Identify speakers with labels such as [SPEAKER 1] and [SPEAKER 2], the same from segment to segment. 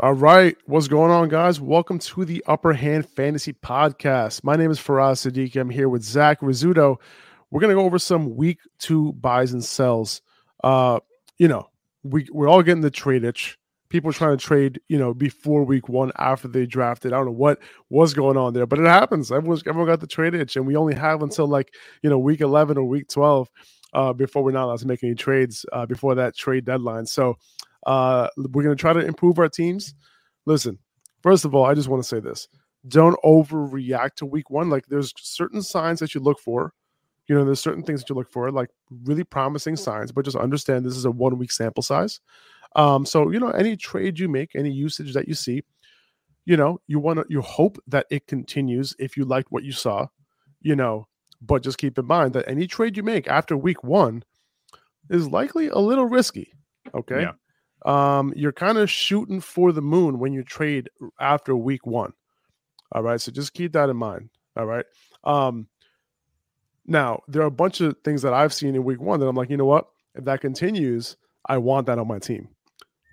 [SPEAKER 1] All right. What's going on, guys? Welcome to the Upper Hand Fantasy Podcast. My name is Faraz Sadiq. I'm here with Zach Rizzuto. We're going to go over some week two buys and sells. Uh, you know, we, we're all getting the trade itch. People trying to trade, you know, before week one, after they drafted. I don't know what was going on there, but it happens. Everyone's, everyone got the trade itch, and we only have until like, you know, week 11 or week 12 uh, before we're not allowed to make any trades uh, before that trade deadline. So, uh, we're going to try to improve our teams. Listen, first of all, I just want to say this. Don't overreact to week one. Like there's certain signs that you look for. You know, there's certain things that you look for, like really promising signs, but just understand this is a one week sample size. Um, so you know, any trade you make, any usage that you see, you know, you want to you hope that it continues if you liked what you saw, you know, but just keep in mind that any trade you make after week one is likely a little risky. Okay. Yeah um, you're kind of shooting for the moon when you trade after week one. All right. So just keep that in mind. All right. Um, now, there are a bunch of things that I've seen in week one that I'm like, you know what? If that continues, I want that on my team.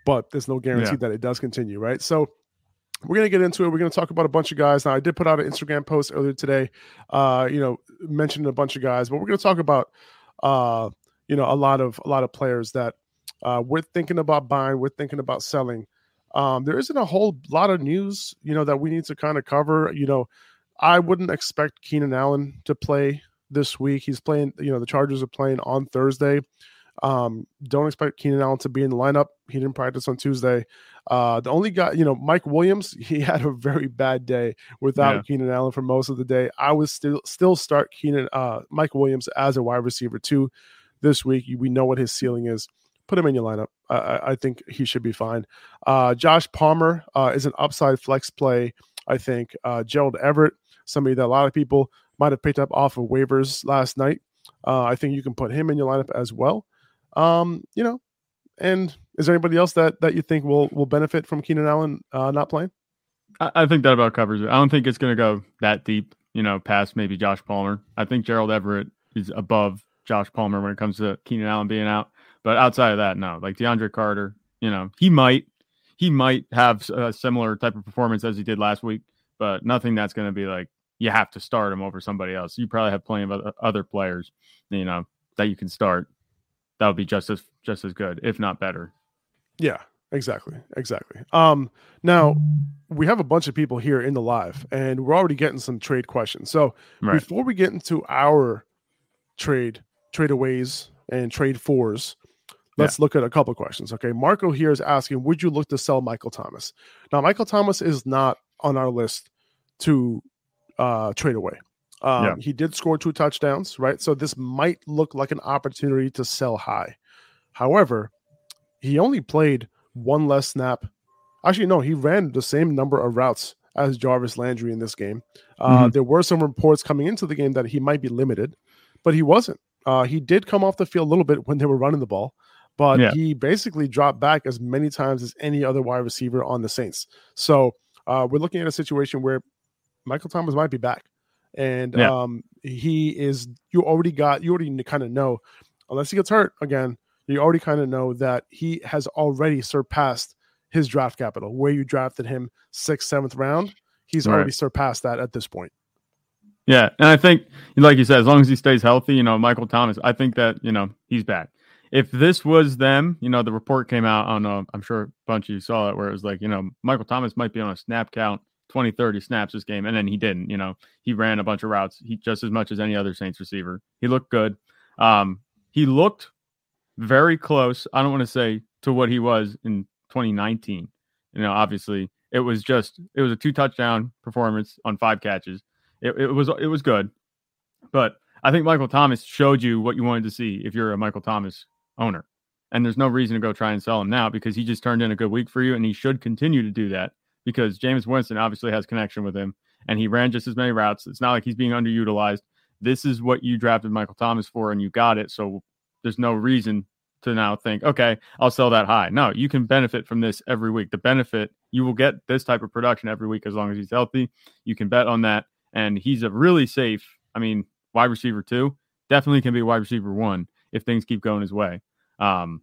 [SPEAKER 1] But there's no guarantee yeah. that it does continue. Right. So we're going to get into it. We're going to talk about a bunch of guys. Now, I did put out an Instagram post earlier today, uh, you know, mentioning a bunch of guys, but we're going to talk about, uh, you know, a lot of a lot of players that uh, we're thinking about buying, we're thinking about selling. Um, there isn't a whole lot of news, you know, that we need to kind of cover. You know, I wouldn't expect Keenan Allen to play this week. He's playing, you know, the Chargers are playing on Thursday. Um, don't expect Keenan Allen to be in the lineup. He didn't practice on Tuesday. Uh, the only guy, you know, Mike Williams, he had a very bad day without yeah. Keenan Allen for most of the day. I would still still start Keenan uh, Mike Williams as a wide receiver too this week. We know what his ceiling is put him in your lineup. I, I think he should be fine. Uh, Josh Palmer uh, is an upside flex play. I think uh, Gerald Everett, somebody that a lot of people might have picked up off of waivers last night. Uh, I think you can put him in your lineup as well. Um, you know, and is there anybody else that that you think will will benefit from Keenan Allen uh, not playing?
[SPEAKER 2] I, I think that about covers it. I don't think it's going to go that deep. You know, past maybe Josh Palmer. I think Gerald Everett is above Josh Palmer when it comes to Keenan Allen being out. But outside of that, no. Like DeAndre Carter, you know, he might he might have a similar type of performance as he did last week, but nothing that's going to be like you have to start him over somebody else. You probably have plenty of other players, you know, that you can start. That would be just as just as good, if not better.
[SPEAKER 1] Yeah, exactly, exactly. Um, now we have a bunch of people here in the live, and we're already getting some trade questions. So right. before we get into our trade tradeaways and trade fours, Let's yeah. look at a couple questions. Okay. Marco here is asking, would you look to sell Michael Thomas? Now, Michael Thomas is not on our list to uh, trade away. Um, yeah. He did score two touchdowns, right? So this might look like an opportunity to sell high. However, he only played one less snap. Actually, no, he ran the same number of routes as Jarvis Landry in this game. Uh, mm-hmm. There were some reports coming into the game that he might be limited, but he wasn't. Uh, he did come off the field a little bit when they were running the ball but yeah. he basically dropped back as many times as any other wide receiver on the Saints. So uh, we're looking at a situation where Michael Thomas might be back, and yeah. um, he is. You already got. You already kind of know, unless he gets hurt again. You already kind of know that he has already surpassed his draft capital. Where you drafted him sixth, seventh round, he's right. already surpassed that at this point.
[SPEAKER 2] Yeah, and I think, like you said, as long as he stays healthy, you know, Michael Thomas, I think that you know he's back if this was them, you know, the report came out. I don't know. I'm sure a bunch of you saw it where it was like, you know, Michael Thomas might be on a snap count 20, 30 snaps this game. And then he didn't, you know, he ran a bunch of routes he, just as much as any other Saints receiver. He looked good. Um, he looked very close. I don't want to say to what he was in 2019. You know, obviously it was just, it was a two touchdown performance on five catches. It, it was, it was good. But I think Michael Thomas showed you what you wanted to see if you're a Michael Thomas owner. And there's no reason to go try and sell him now because he just turned in a good week for you and he should continue to do that because Jameis Winston obviously has connection with him and he ran just as many routes. It's not like he's being underutilized. This is what you drafted Michael Thomas for and you got it. So there's no reason to now think, okay, I'll sell that high. No, you can benefit from this every week. The benefit, you will get this type of production every week as long as he's healthy. You can bet on that. And he's a really safe, I mean, wide receiver two, definitely can be wide receiver one if things keep going his way. Um,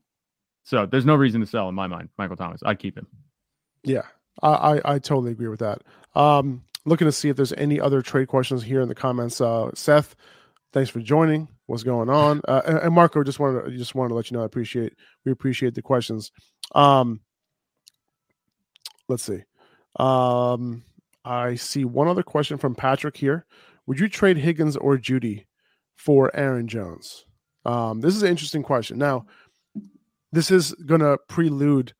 [SPEAKER 2] so there's no reason to sell in my mind, Michael Thomas. I'd keep him.
[SPEAKER 1] Yeah, I, I, I totally agree with that. Um, looking to see if there's any other trade questions here in the comments. Uh, Seth, thanks for joining. What's going on? Uh, and, Marco, just wanted to, just wanted to let you know I appreciate we appreciate the questions. Um, let's see. Um, I see one other question from Patrick here. Would you trade Higgins or Jeudy for Aaron Jones? Um, this is an interesting question. Now, this is going to prelude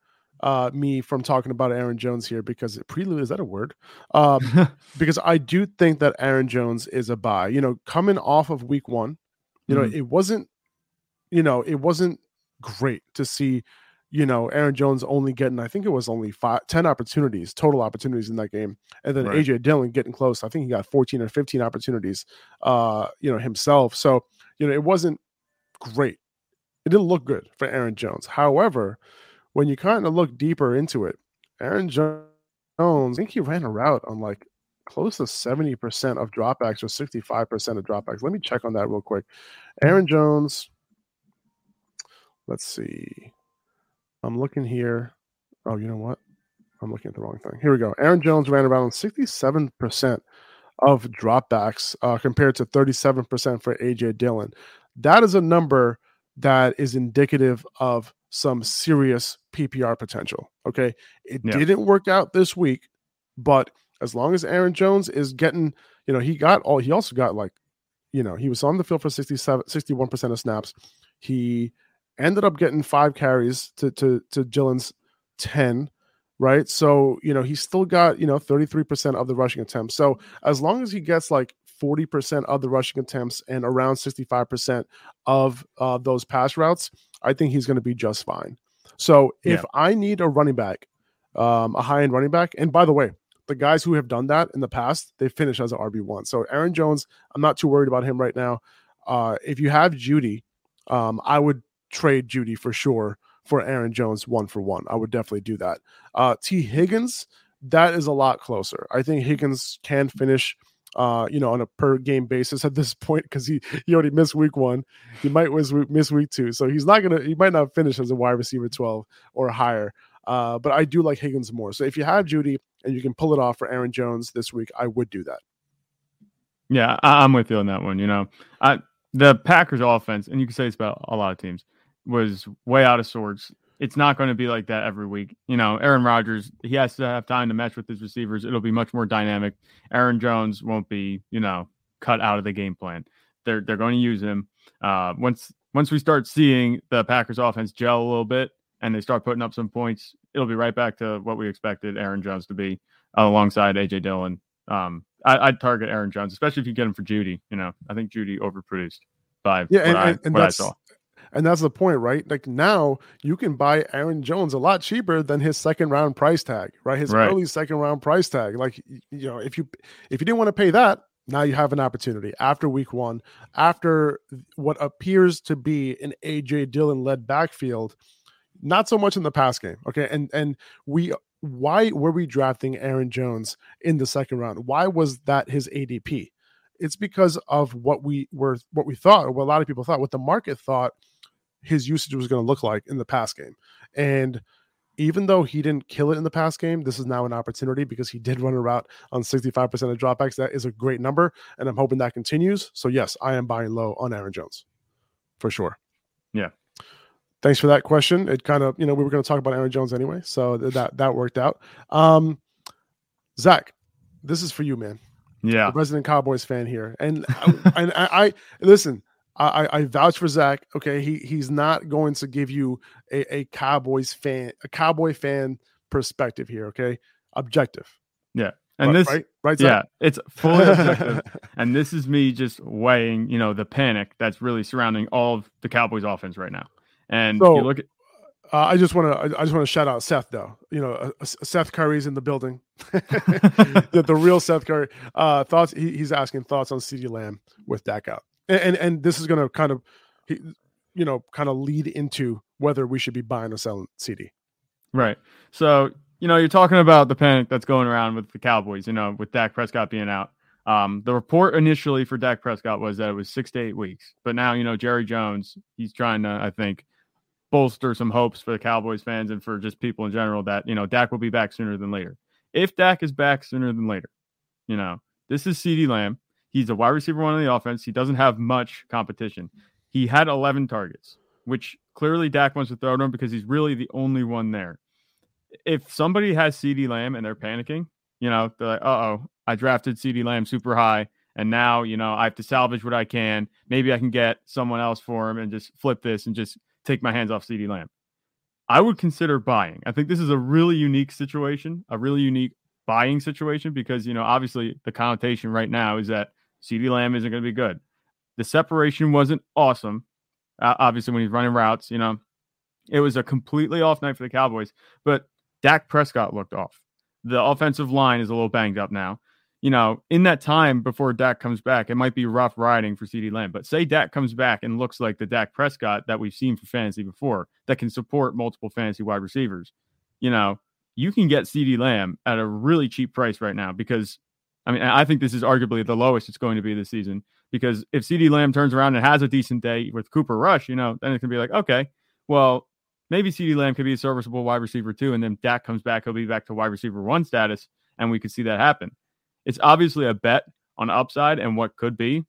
[SPEAKER 1] uh, me from talking about Aaron Jones here because prelude is that a word? Um, because I do think that Aaron Jones is a buy. You know, coming off of Week One, you know, mm-hmm. it wasn't, you know, it wasn't great to see, you know, Aaron Jones only getting, I think it was only five, 10 opportunities, total opportunities in that game. And then right. AJ Dillon getting close. I think he got 14 or 15 opportunities, uh, you know, himself. So, you know, it wasn't great. It didn't look good for Aaron Jones. However, when you kind of look deeper into it, Aaron Jones, I think he ran a route on like close to 70% of dropbacks or 65% of dropbacks. Let me check on that real quick. Aaron Jones, let's see. I'm looking here. Oh, you know what? I'm looking at the wrong thing. Here we go. Aaron Jones ran around 67% of dropbacks uh, compared to 37% for AJ Dillon. That is a number that is indicative of some serious PPR potential. Okay. It yeah. didn't work out this week, but as long as Aaron Jones is getting, you know, he got all, he also got like, you know, he was on the field for 67, 61% of snaps. He ended up getting five carries to, to, to Dillon's 10 right? So, you know, he's still got, you know, 33% of the rushing attempts. So, as long as he gets like 40% of the rushing attempts and around 65% of uh, those pass routes, I think he's going to be just fine. So, if yeah. I need a running back, um, a high end running back, and by the way, the guys who have done that in the past, they finish as an RB1. So, Aaron Jones, I'm not too worried about him right now. Uh, if you have Jeudy, um, I would trade Jeudy for sure for Aaron Jones one for one. I would definitely do that. Uh, Tee Higgins, that is a lot closer. I think Higgins can finish uh, you know, on a per game basis at this point because he he already missed week one. He might miss week two, so he's not gonna. He might not finish as a wide receiver twelve or higher. Uh, but I do like Higgins more. So if you have Jeudy and you can pull it off for Aaron Jones this week, I would do that.
[SPEAKER 2] Yeah, I'm with you on that one. You know, I, the Packers offense, and you can say it's about a lot of teams, was way out of sorts it's not going to be like that every week. You know, Aaron Rodgers, he has to have time to mesh with his receivers. It'll be much more dynamic. Aaron Jones won't be, you know, cut out of the game plan. They're they're going to use him. Uh, once once we start seeing the Packers offense gel a little bit and they start putting up some points, it'll be right back to what we expected Aaron Jones to be uh, alongside AJ Dillon. Um, I, would target Aaron Jones, especially if you get him for Jeudy. You know, I think Jeudy overproduced by yeah, and, I, and, and that's,
[SPEAKER 1] and that's the point, right? Like now you can buy Aaron Jones a lot cheaper than his second round price tag, right? His right. early second round price tag. Like you know, if you if you didn't want to pay that, now you have an opportunity after week one, after what appears to be an AJ Dillon led backfield, not so much in the pass game. Okay. And and we why were we drafting Aaron Jones in the second round? Why was that his ADP? It's because of what we were what we thought, or what a lot of people thought, what the market thought his usage was going to look like in the pass game. And even though he didn't kill it in the pass game, this is now an opportunity because he did run a route on 65% of dropbacks. That is a great number, and I'm hoping that continues. So, yes, I am buying low on Aaron Jones for sure.
[SPEAKER 2] Yeah.
[SPEAKER 1] Thanks for that question. It kind of, you know, we were going to talk about Aaron Jones anyway, so that that worked out. Um, Zach, this is for you, man.
[SPEAKER 2] Yeah,
[SPEAKER 1] the resident Cowboys fan here, and and I, I listen. I, I vouch for Zach. Okay, he he's not going to give you a, a Cowboys fan, a Cowboy fan perspective here. Okay, objective.
[SPEAKER 2] Yeah, and this right, right yeah, it's fully objective. and this is me just weighing, you know, the panic that's really surrounding all of the Cowboys offense right now. And so, you look at.
[SPEAKER 1] Uh, I just want to. I just want to shout out Seth though. You know, uh, uh Seth Curry's in the building. the, the, real Seth Curry. Uh, thoughts. He, he's asking thoughts on CeeDee Lamb with Dak out and and, this is going to kind of you know kind of lead into whether we should be buying or selling CeeDee.
[SPEAKER 2] Right. So you know you're talking about the panic that's going around with the Cowboys. You know, with Dak Prescott being out. Um, the report initially for Dak Prescott was that it was six to eight weeks, but now you know Jerry Jones, he's trying to, I think, bolster some hopes for the Cowboys fans and for just people in general that, you know, Dak will be back sooner than later. If Dak is back sooner than later, you know, this is CeeDee Lamb. He's a wide receiver one on the offense. He doesn't have much competition. He had 11 targets, which clearly Dak wants to throw to him because he's really the only one there. If somebody has CeeDee Lamb and they're panicking, you know, they're like, uh oh, I drafted CeeDee Lamb super high. And now, you know, I have to salvage what I can. Maybe I can get someone else for him and just flip this and just take my hands off CeeDee Lamb. I would consider buying. I think this is a really unique situation, a really unique buying situation because, you know, obviously the connotation right now is that CeeDee Lamb isn't going to be good. The separation wasn't awesome. Uh, obviously, when he's running routes, you know, it was a completely off night for the Cowboys, but Dak Prescott looked off. The offensive line is a little banged up now you know, in that time before Dak comes back, it might be rough riding for CeeDee Lamb. But say Dak comes back and looks like the Dak Prescott that we've seen for fantasy before, that can support multiple fantasy wide receivers. You know, you can get CeeDee Lamb at a really cheap price right now because, I mean, I think this is arguably the lowest it's going to be this season. Because if CeeDee Lamb turns around and has a decent day with Cooper Rush, you know, then it can be like, okay, well, maybe CeeDee Lamb could be a serviceable wide receiver too. And then Dak comes back, he'll be back to wide receiver one status, and we could see that happen. It's obviously a bet on upside and what could be.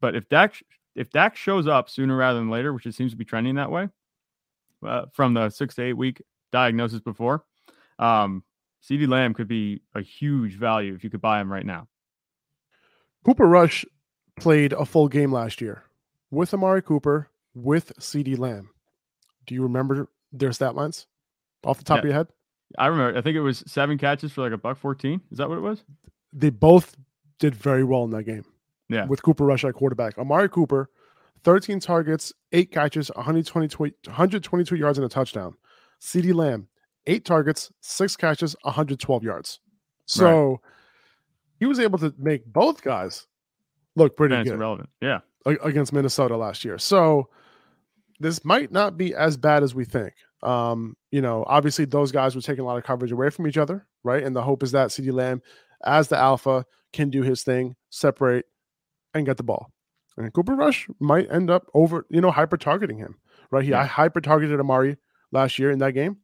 [SPEAKER 2] But if Dak if Dak shows up sooner rather than later, which it seems to be trending that way, uh, from the six to eight week diagnosis before, um, CeeDee Lamb could be a huge value if you could buy him right now.
[SPEAKER 1] Cooper Rush played a full game last year with Amari Cooper with CeeDee Lamb. Do you remember their stat lines off the top yeah. of your head?
[SPEAKER 2] I remember. I think it was seven catches for like a buck fourteen. Is that what it was?
[SPEAKER 1] they both did very well in that game.
[SPEAKER 2] Yeah.
[SPEAKER 1] With Cooper Rush at quarterback. Amari Cooper, 13 targets, eight catches, 122, 122 yards and a touchdown. CeeDee Lamb, eight targets, six catches, 112 yards. So right. he was able to make both guys look pretty
[SPEAKER 2] That's
[SPEAKER 1] good.
[SPEAKER 2] Relevant. Yeah.
[SPEAKER 1] Against Minnesota last year. So this might not be as bad as we think. Um, you know, obviously those guys were taking a lot of coverage away from each other, right? And the hope is that CeeDee Lamb as the alpha can do his thing, separate, and get the ball. And Cooper Rush might end up over, you know, hyper targeting him, right? He yeah. hyper targeted Amari last year in that game.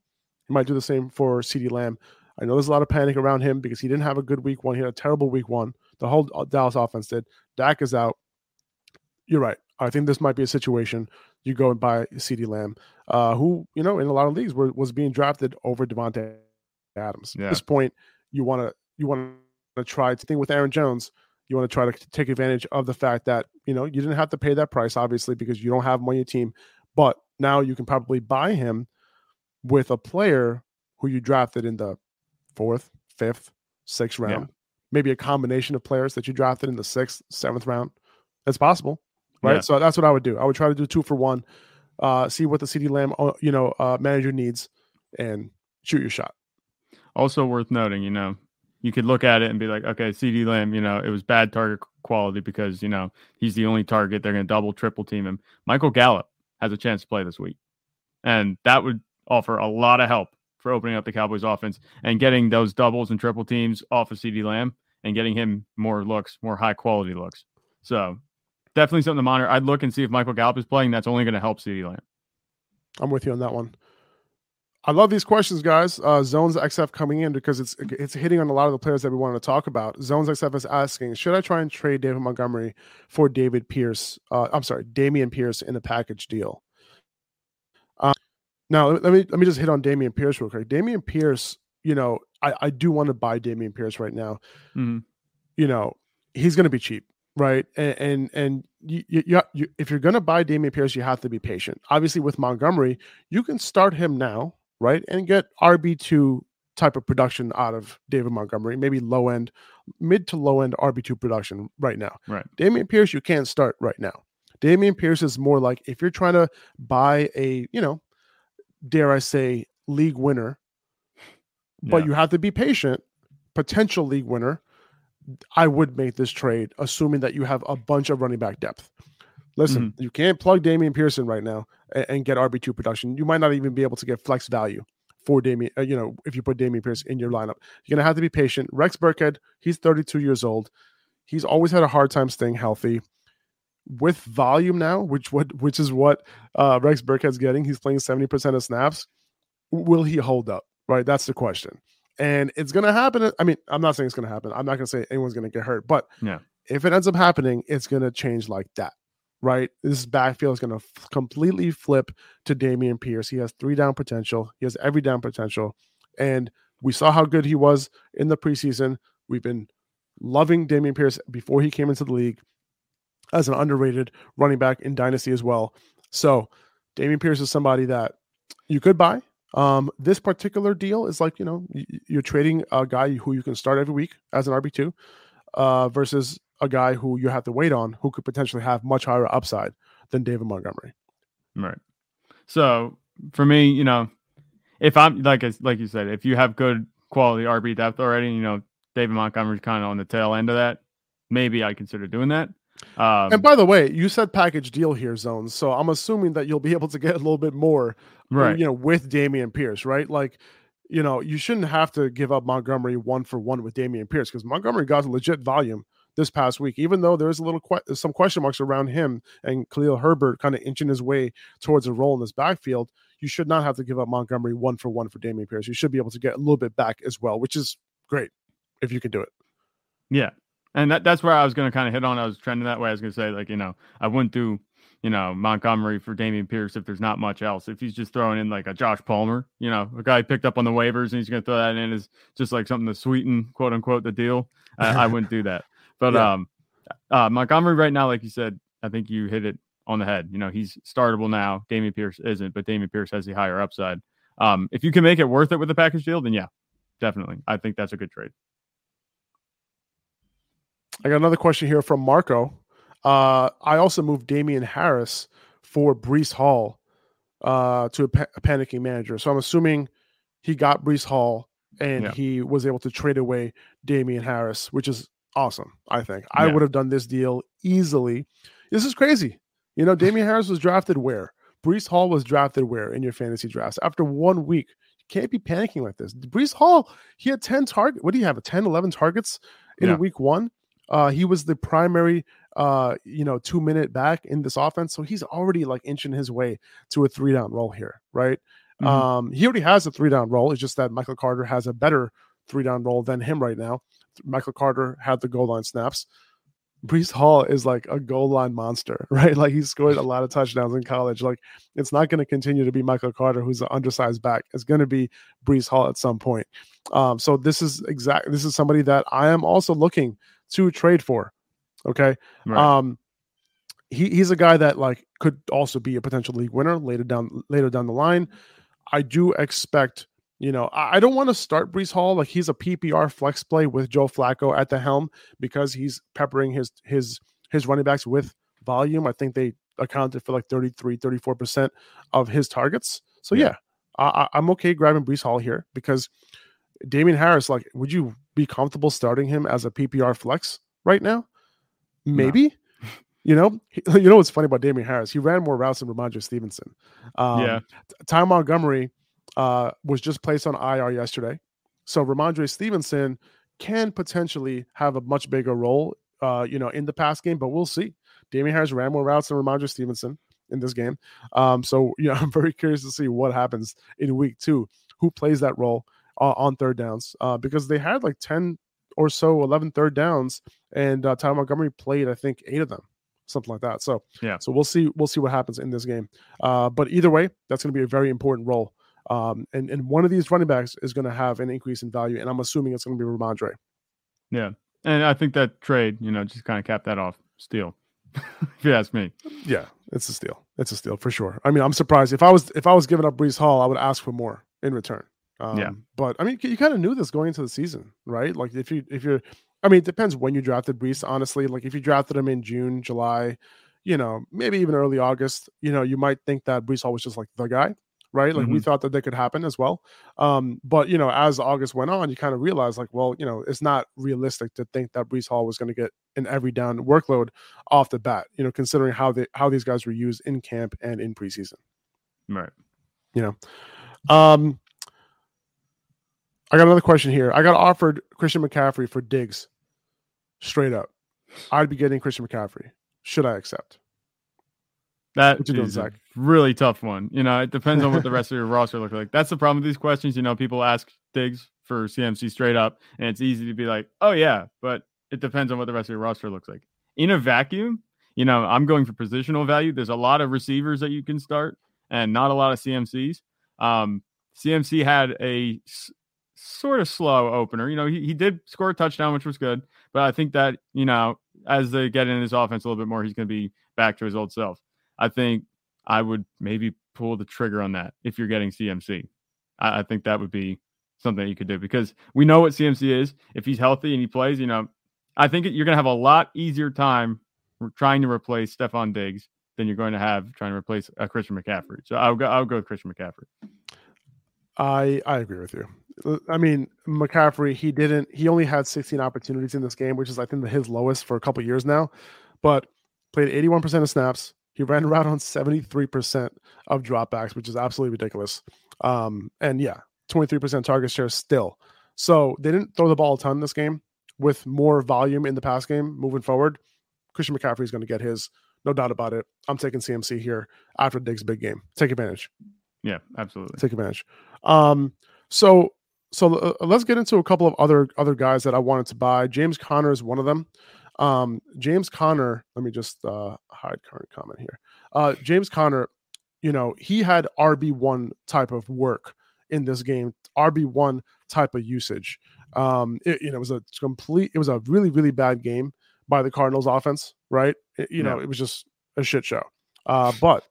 [SPEAKER 1] He might do the same for CeeDee Lamb. I know there's a lot of panic around him because he didn't have a good week one. He had a terrible week one. The whole uh, Dallas offense did. Dak is out. You're right. I think this might be a situation you go and buy CeeDee Lamb, uh, who, you know, in a lot of leagues were, was being drafted over Davante Adams. Yeah. At this point, you want to you want to try to think with Aaron Jones. You want to try to take advantage of the fact that you know you didn't have to pay that price, obviously, because you don't have him on your team. But now you can probably buy him with a player who you drafted in the fourth, fifth, sixth round. Yeah. Maybe a combination of players that you drafted in the sixth, seventh round. It's possible, right? Yeah. So that's what I would do. I would try to do two for one. Uh, see what the CeeDee Lamb, uh, you know, uh, manager needs, and shoot your shot.
[SPEAKER 2] Also worth noting, you know, you could look at it and be like, okay, CeeDee Lamb, you know, it was bad target quality because, you know, he's the only target. They're going to double, triple team him. Michael Gallup has a chance to play this week. And that would offer a lot of help for opening up the Cowboys offense and getting those doubles and triple teams off of CeeDee Lamb and getting him more looks, more high quality looks. So definitely something to monitor. I'd look and see if Michael Gallup is playing. That's only going to help CeeDee Lamb.
[SPEAKER 1] I'm with you on that one. I love these questions, guys. Uh, Zones XF coming in because it's it's hitting on a lot of the players that we wanted to talk about. Zones XF is asking, should I try and trade David Montgomery for David Pierce? Uh, I'm sorry, Dameon Pierce in a package deal. Now let me let me just hit on Dameon Pierce real quick. Dameon Pierce, you know, I, I do want to buy Dameon Pierce right now.
[SPEAKER 2] Mm-hmm.
[SPEAKER 1] You know, he's going to be cheap, right? And and, and you, you, you, if you're going to buy Dameon Pierce, you have to be patient. Obviously, with Montgomery, you can start him now right? And get RB2 type of production out of David Montgomery, maybe low end, mid to low end RB2 production right now.
[SPEAKER 2] Right.
[SPEAKER 1] Dameon Pierce, you can't start right now. Dameon Pierce is more like if you're trying to buy a, you know, dare I say, league winner, but yeah. you have to be patient, potential league winner. I would make this trade, assuming that you have a bunch of running back depth. Listen, mm-hmm. you can't plug Dameon Pearson right now and, and get RB two production. You might not even be able to get flex value for Dameon. Uh, you know, if you put Dameon Pierce in your lineup, you're gonna have to be patient. Rex Burkhead, he's 32 years old. He's always had a hard time staying healthy. With volume now, which what which is what uh, Rex Burkhead's getting. He's playing seventy percent of snaps. Will he hold up? Right, that's the question. And it's going to happen. I mean, I'm not saying it's going to happen. I'm not going to say anyone's going to get hurt, but
[SPEAKER 2] yeah,
[SPEAKER 1] if it ends up happening, it's going to change like that. Right, this backfield is going to f- completely flip to Dameon Pierce. He has three down potential. He has every down potential, and we saw how good he was in the preseason. We've been loving Dameon Pierce before he came into the league as an underrated running back in Dynasty as well. So Dameon Pierce is somebody that you could buy. Um, this particular deal is like, you know, you're trading a guy who you can start every week as an RB2 uh, versus a guy who you have to wait on who could potentially have much higher upside than David Montgomery.
[SPEAKER 2] Right. So for me, you know, if I'm like like you said, if you have good quality RB depth already, you know, David Montgomery's kind of on the tail end of that. Maybe I consider doing that.
[SPEAKER 1] Um, and by the way, you said package deal here, zones. So I'm assuming that you'll be able to get a little bit more,
[SPEAKER 2] right?
[SPEAKER 1] You know, with Dameon Pierce, right? Like, you know, you shouldn't have to give up Montgomery one for one with Dameon Pierce because Montgomery got legit volume this past week, even though there's a little que- some question marks around him and Khalil Herbert kind of inching his way towards a role in this backfield. You should not have to give up Montgomery one for one for Dameon Pierce. You should be able to get a little bit back as well, which is great if you can do it.
[SPEAKER 2] Yeah. And that, that's where I was going to kind of hit on. I was trending that way. I was going to say, like, you know, I wouldn't do, you know, Montgomery for Dameon Pierce if there's not much else. If he's just throwing in like a Josh Palmer, you know, a guy picked up on the waivers and he's going to throw that in as just like something to sweeten, quote unquote, the deal, I, I wouldn't do that. But yeah. um, uh, Montgomery right now, like you said, I think you hit it on the head. You know, he's startable now. Dameon Pierce isn't, but Dameon Pierce has the higher upside. Um, if you can make it worth it with the package deal, then yeah, definitely. I think that's a good trade.
[SPEAKER 1] I got another question here from Marco. Uh, I also moved Damien Harris for Breece Hall uh, to a, pa- a, panicking manager. So I'm assuming he got Breece Hall and yeah. he was able to trade away Damien Harris, which is awesome. I think yeah. I would have done this deal easily. This is crazy. You know, Damian Harris was drafted where? Breece Hall was drafted where in your fantasy drafts? After one week, you can't be panicking like this. Breece Hall, he had 10 target. What do you have? A 10, 11 targets in yeah. week one? Uh, he was the primary, uh, you know, two minute back in this offense. So he's already like inching his way to a three down role here, right? Mm-hmm. Um, he already has a three down role. It's just that Michael Carter has a better three down role than him right now. Michael Carter had the goal line snaps. Breece Hall is like a goal line monster, right? Like he scored a lot of touchdowns in college. Like it's not going to continue to be Michael Carter, who's an undersized back. It's going to be Breece Hall at some point. Um, so this is exactly This is somebody that I am also looking to trade for. Okay. Right. Um, he, he's a guy that like could also be a potential league winner later down later down the line. I do expect, you know, I, I don't want to start Breece Hall like he's a PPR flex play with Joe Flacco at the helm because he's peppering his his his running backs with volume. I think they accounted for like 33, 34% of his targets. So yeah, yeah I, I'm okay grabbing Breece Hall here because Damien Harris, like, would you be comfortable starting him as a PPR flex right now? Maybe. No. You know, you know what's funny about Damien Harris? He ran more routes than Rhamondre Stevenson.
[SPEAKER 2] Um, yeah.
[SPEAKER 1] Ty Montgomery uh, was just placed on IR yesterday, so Rhamondre Stevenson can potentially have a much bigger role, uh, you know, in the pass game. But we'll see. Damien Harris ran more routes than Rhamondre Stevenson in this game. Um, so you know, I'm very curious to see what happens in week two. Who plays that role? Uh, on third downs uh, because they had like 10 or so 11 third downs and uh, Ty Montgomery played I think eight of them something like that. So
[SPEAKER 2] yeah.
[SPEAKER 1] so we'll see we'll see what happens in this game. Uh, but either way that's going to be a very important role um, and and one of these running backs is going to have an increase in value and I'm assuming it's going to be Rhamondre
[SPEAKER 2] yeah and I think that trade you know just kind of cap that off. Steal if you ask me.
[SPEAKER 1] Yeah it's a steal. It's a steal for sure. I mean I'm surprised. If I was if I was giving up Breece Hall I would ask for more in return
[SPEAKER 2] um, yeah.
[SPEAKER 1] But I mean, you kind of knew this going into the season, right? Like if you if you're, I mean, it depends when you drafted Breece. Honestly, like if you drafted him in June, July, you know, maybe even early August, you know, you might think that Breece Hall was just like the guy, right? Like mm-hmm. we thought that that could happen as well. Um, but you know, as August went on, you kind of realized like, well, you know, it's not realistic to think that Breece Hall was going to get an every down workload off the bat. You know, considering how they how these guys were used in camp and in preseason.
[SPEAKER 2] Right.
[SPEAKER 1] You know. Um I got another question here. I got offered Christian McCaffrey for Diggs. Straight up. I'd be getting Christian McCaffrey. should I accept?
[SPEAKER 2] That is doing, a really tough one. You know, it depends on what the rest of your roster looks like. That's the problem with these questions. You know, people ask Diggs for CMC straight up, and it's easy to be like, oh, yeah, but it depends on what the rest of your roster looks like. In a vacuum, you know, I'm going for positional value. There's a lot of receivers that you can start and not a lot of CMCs. Um, CMC had a sort of slow opener. You know, he, he did score a touchdown, which was good, but I think that, you know, as they get in his offense a little bit more, he's going to be back to his old self. I think I would maybe pull the trigger on that if you're getting CMC. I, I think that would be something you could do because we know what CMC is. If he's healthy and he plays, you know, I think you're going to have a lot easier time trying to replace Stefon Diggs than you're going to have trying to replace a Christian McCaffrey. So I'll go. I'll go with Christian McCaffrey.
[SPEAKER 1] I I agree with you. I mean, McCaffrey, he didn't. He only had 16 opportunities in this game, which is I think his lowest for a couple years now. But played 81% of snaps, he ran around on 73% of dropbacks, which is absolutely ridiculous. Um, and yeah, 23% target share still. So they didn't throw the ball a ton this game with more volume in the pass game moving forward. Christian McCaffrey is going to get his, no doubt about it. I'm taking CMC here after Diggs' big game. Take advantage.
[SPEAKER 2] Yeah, absolutely.
[SPEAKER 1] Take advantage. Um, so so uh, let's get into a couple of other other guys that I wanted to buy. James Conner is one of them. Um, James Conner, let me just uh, hide current comment here. Uh, James Conner, you know, he had RB1 type of work in this game, RB1 type of usage. Um, it, you know, it was a complete, it was a really, really bad game by the Cardinals offense, right? It, you yeah. know, it was just a shit show. Uh, but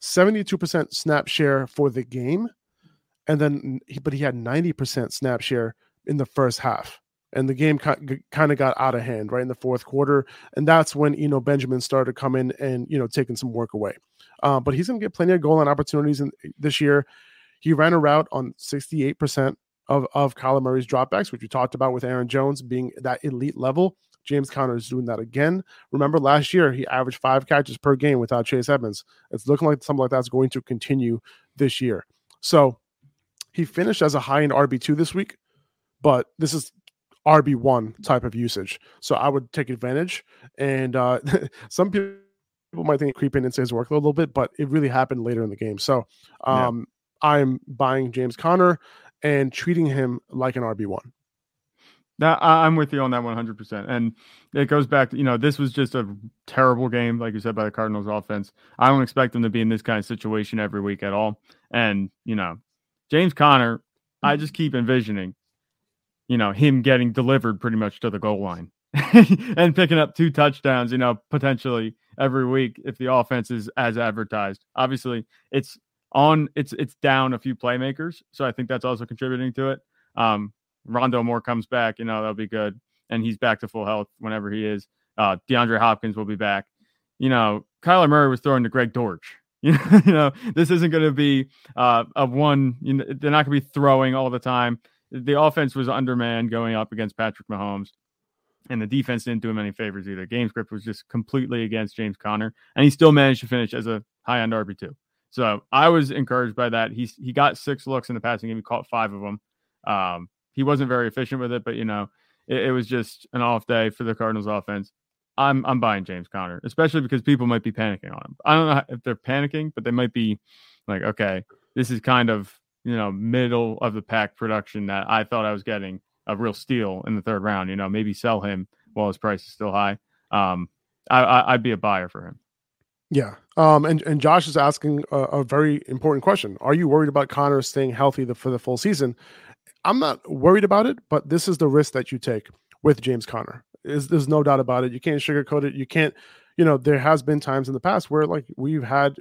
[SPEAKER 1] 72% snap share for the game. And then, but he had 90% snap share in the first half and the game kind of got out of hand right in the fourth quarter and that's when you know benjamin started coming and you know taking some work away uh, but he's going to get plenty of goal line opportunities in, this year he ran a route on 68% of, of Kyler Murray's dropbacks, which we talked about with Aaron Jones being that elite level. James Conner is doing that again. Remember last year, he averaged five catches per game without Chase Edmonds. It's looking like something like that's going to continue this year. So he finished as a high end RB2 this week, but this is RB1 type of usage. So I would take advantage. And uh, some people might think creep in into his workload a little bit, but it really happened later in the game. So um, yeah. I'm buying James Conner and treating him like an RB1.
[SPEAKER 2] Now, I'm with you on that 100%. And it goes back to, you know, this was just a terrible game, like you said, by the Cardinals offense. I don't expect them to be in this kind of situation every week at all. And, you know, James Conner, I just keep envisioning you know, him getting delivered pretty much to the goal line and picking up two touchdowns, you know, potentially every week if the offense is as advertised. Obviously, it's on it's it's down a few playmakers, so I think that's also contributing to it. Um Rondale Moore comes back, you know, that'll be good. And he's back to full health whenever he is. Uh DeAndre Hopkins will be back. You know, Kyler Murray was throwing to Greg Dortch. You know, you know this isn't going to be uh, a one. You know, they're not going to be throwing all the time the offense was undermanned going up against Patrick Mahomes, and the defense didn't do him any favors either. Game script was just completely against James Conner, and he still managed to finish as a high end RB two. So I was encouraged by that. He he got six looks in the passing game. He caught five of them. Um, he wasn't very efficient with it, but you know, it, it was just an off day for the Cardinals offense. I'm I'm buying James Conner, especially because people might be panicking on him. I don't know if they're panicking, but they might be like, okay, this is kind of you know, middle of the pack production that I thought I was getting a real steal in the third round. You know, maybe sell him while his price is still high. Um, I, I would be a buyer for him.
[SPEAKER 1] Yeah. Um, and, and Josh is asking a, a, very important question. Are you worried about Conner staying healthy the, for the full season? I'm not worried about it, but this is the risk that you take with James Conner. Is there's no doubt about it. You can't sugarcoat it. You can't you know, there has been times in the past where like we've had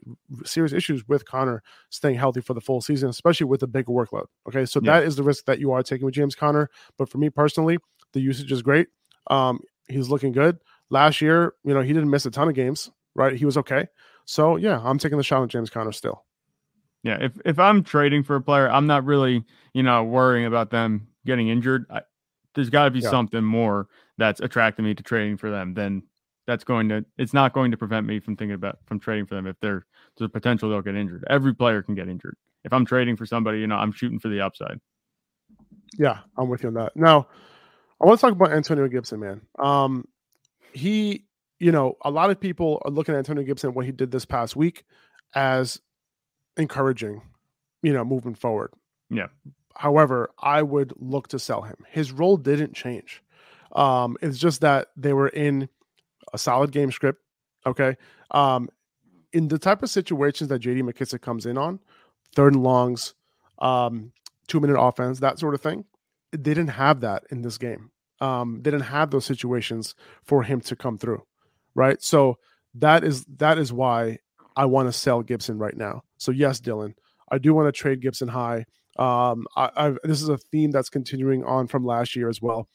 [SPEAKER 1] serious issues with Conner staying healthy for the full season, especially with a bigger workload. Okay. So yeah. that is the risk that you are taking with James Conner. But for me personally, the usage is great. Um, he's looking good. Last year, you know, he didn't miss a ton of games, right? He was okay. So yeah, I'm taking the shot on James Conner still.
[SPEAKER 2] Yeah, if if I'm trading for a player, I'm not really, you know, worrying about them getting injured. I, there's got to be yeah. something more that's attracting me to trading for them than that's going to it's not going to prevent me from thinking about from trading for them if there's a potential they'll get injured. Every player can get injured. If I'm trading for somebody, you know, I'm shooting for the upside.
[SPEAKER 1] Yeah, I'm with you on that. Now, I want to talk about Antonio Gibson, man. Um, he you know, a lot of people are looking at Antonio Gibson what he did this past week as encouraging, you know, moving forward.
[SPEAKER 2] Yeah.
[SPEAKER 1] However, I would look to sell him. His role didn't change. Um, it's just that they were in a solid game script. Okay. Um, in the type of situations that JD McKissic comes in on, third and longs, um, two minute offense, that sort of thing, they didn't have that in this game. Um, they didn't have those situations for him to come through. Right. So that is that is why I want to sell Gibson right now. So yes, Dylan, I do want to trade Gibson high. Um, I, I've, this is a theme that's continuing on from last year as well.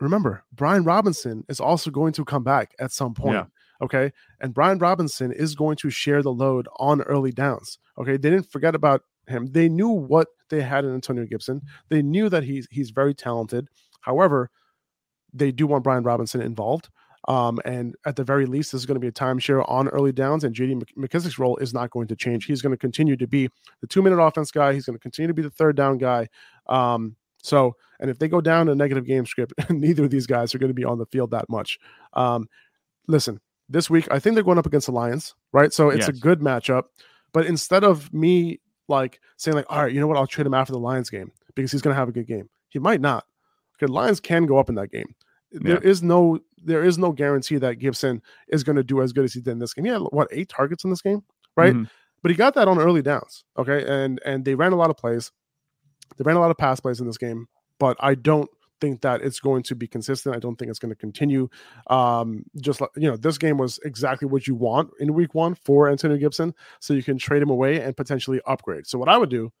[SPEAKER 1] Remember, Brian Robinson is also going to come back at some point. Yeah. Okay. And Brian Robinson is going to share the load on early downs. Okay. They didn't forget about him. They knew what they had in Antonio Gibson. They knew that he's he's very talented. However, they do want Brian Robinson involved. Um, and at the very least, this is going to be a timeshare on early downs, and JD McKissic's role is not going to change. He's going to continue to be the two minute offense guy. He's going to continue to be the third down guy. Um, so, and if they go down a negative game script, neither of these guys are going to be on the field that much. Um, listen, this week, I think they're going up against the Lions, right? So it's yes. a good matchup. But instead of me like saying, like, all right, you know what, I'll trade him after the Lions game because he's going to have a good game, he might not. Because Lions can go up in that game. Yeah. There is no there is no guarantee that Gibson is going to do as good as he did in this game. He had what eight targets in this game, right? Mm-hmm. But he got that on early downs. Okay, and and they ran a lot of plays. They ran a lot of pass plays in this game, but I don't think that it's going to be consistent. I don't think it's going to continue. Um, just like you know, this game was exactly what you want in week one for Antonio Gibson, so you can trade him away and potentially upgrade. So what I would do,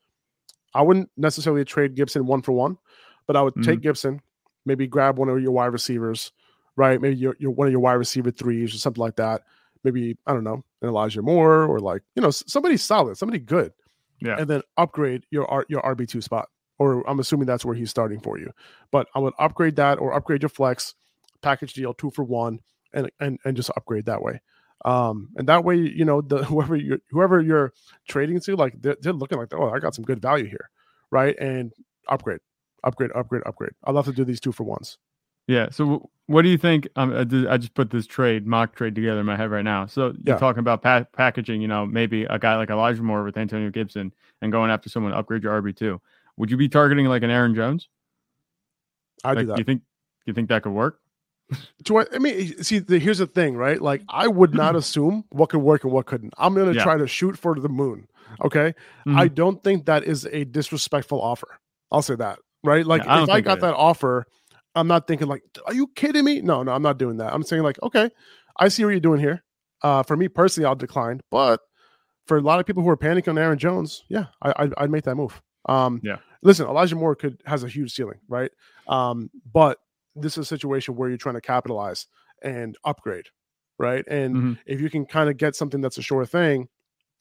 [SPEAKER 1] I wouldn't necessarily trade Gibson one for one, but I would mm-hmm. take Gibson, maybe grab one of your wide receivers, right? Maybe you're, you're one of your wide receiver threes or something like that. Maybe I don't know, an Elijah Moore or like you know somebody solid, somebody good.
[SPEAKER 2] Yeah,
[SPEAKER 1] and then upgrade your your RB two spot or I'm assuming that's where he's starting for you. But I would upgrade that or upgrade your flex package deal two for one and and, and just upgrade that way. Um, and that way, you know, the whoever you whoever you're trading to, like they're, they're looking like, oh, I got some good value here, right? And upgrade, upgrade, upgrade, upgrade. I love to do these two for ones.
[SPEAKER 2] Yeah. So what do you think? Um, I just put this trade mock trade together in my head right now. So you're yeah. talking about pa- packaging, you know, maybe a guy like Elijah Moore with Antonio Gibson and going after someone to upgrade your RB two. Would you be targeting like an Aaron Jones?
[SPEAKER 1] I
[SPEAKER 2] like,
[SPEAKER 1] do that.
[SPEAKER 2] You think you think that could work?
[SPEAKER 1] To I mean, see, the, here's the thing, right? Like, I would not assume what could work and what couldn't. I'm going to yeah. try to shoot for the moon. Okay, mm-hmm. I don't think that is a disrespectful offer. I'll say that, right? Like, yeah, I if I got that offer, I'm not thinking like, "Are you kidding me?" No, no, I'm not doing that. I'm saying like, okay, I see what you're doing here. Uh, for me personally, I'll decline, but for a lot of people who are panicking on Aaron Jones, yeah, I, I'd, I'd make that move. Um,
[SPEAKER 2] yeah.
[SPEAKER 1] Listen, Elijah Moore could has a huge ceiling, right? Um, but this is a situation where you're trying to capitalize and upgrade, right? And mm-hmm. if you can kind of get something that's a sure thing,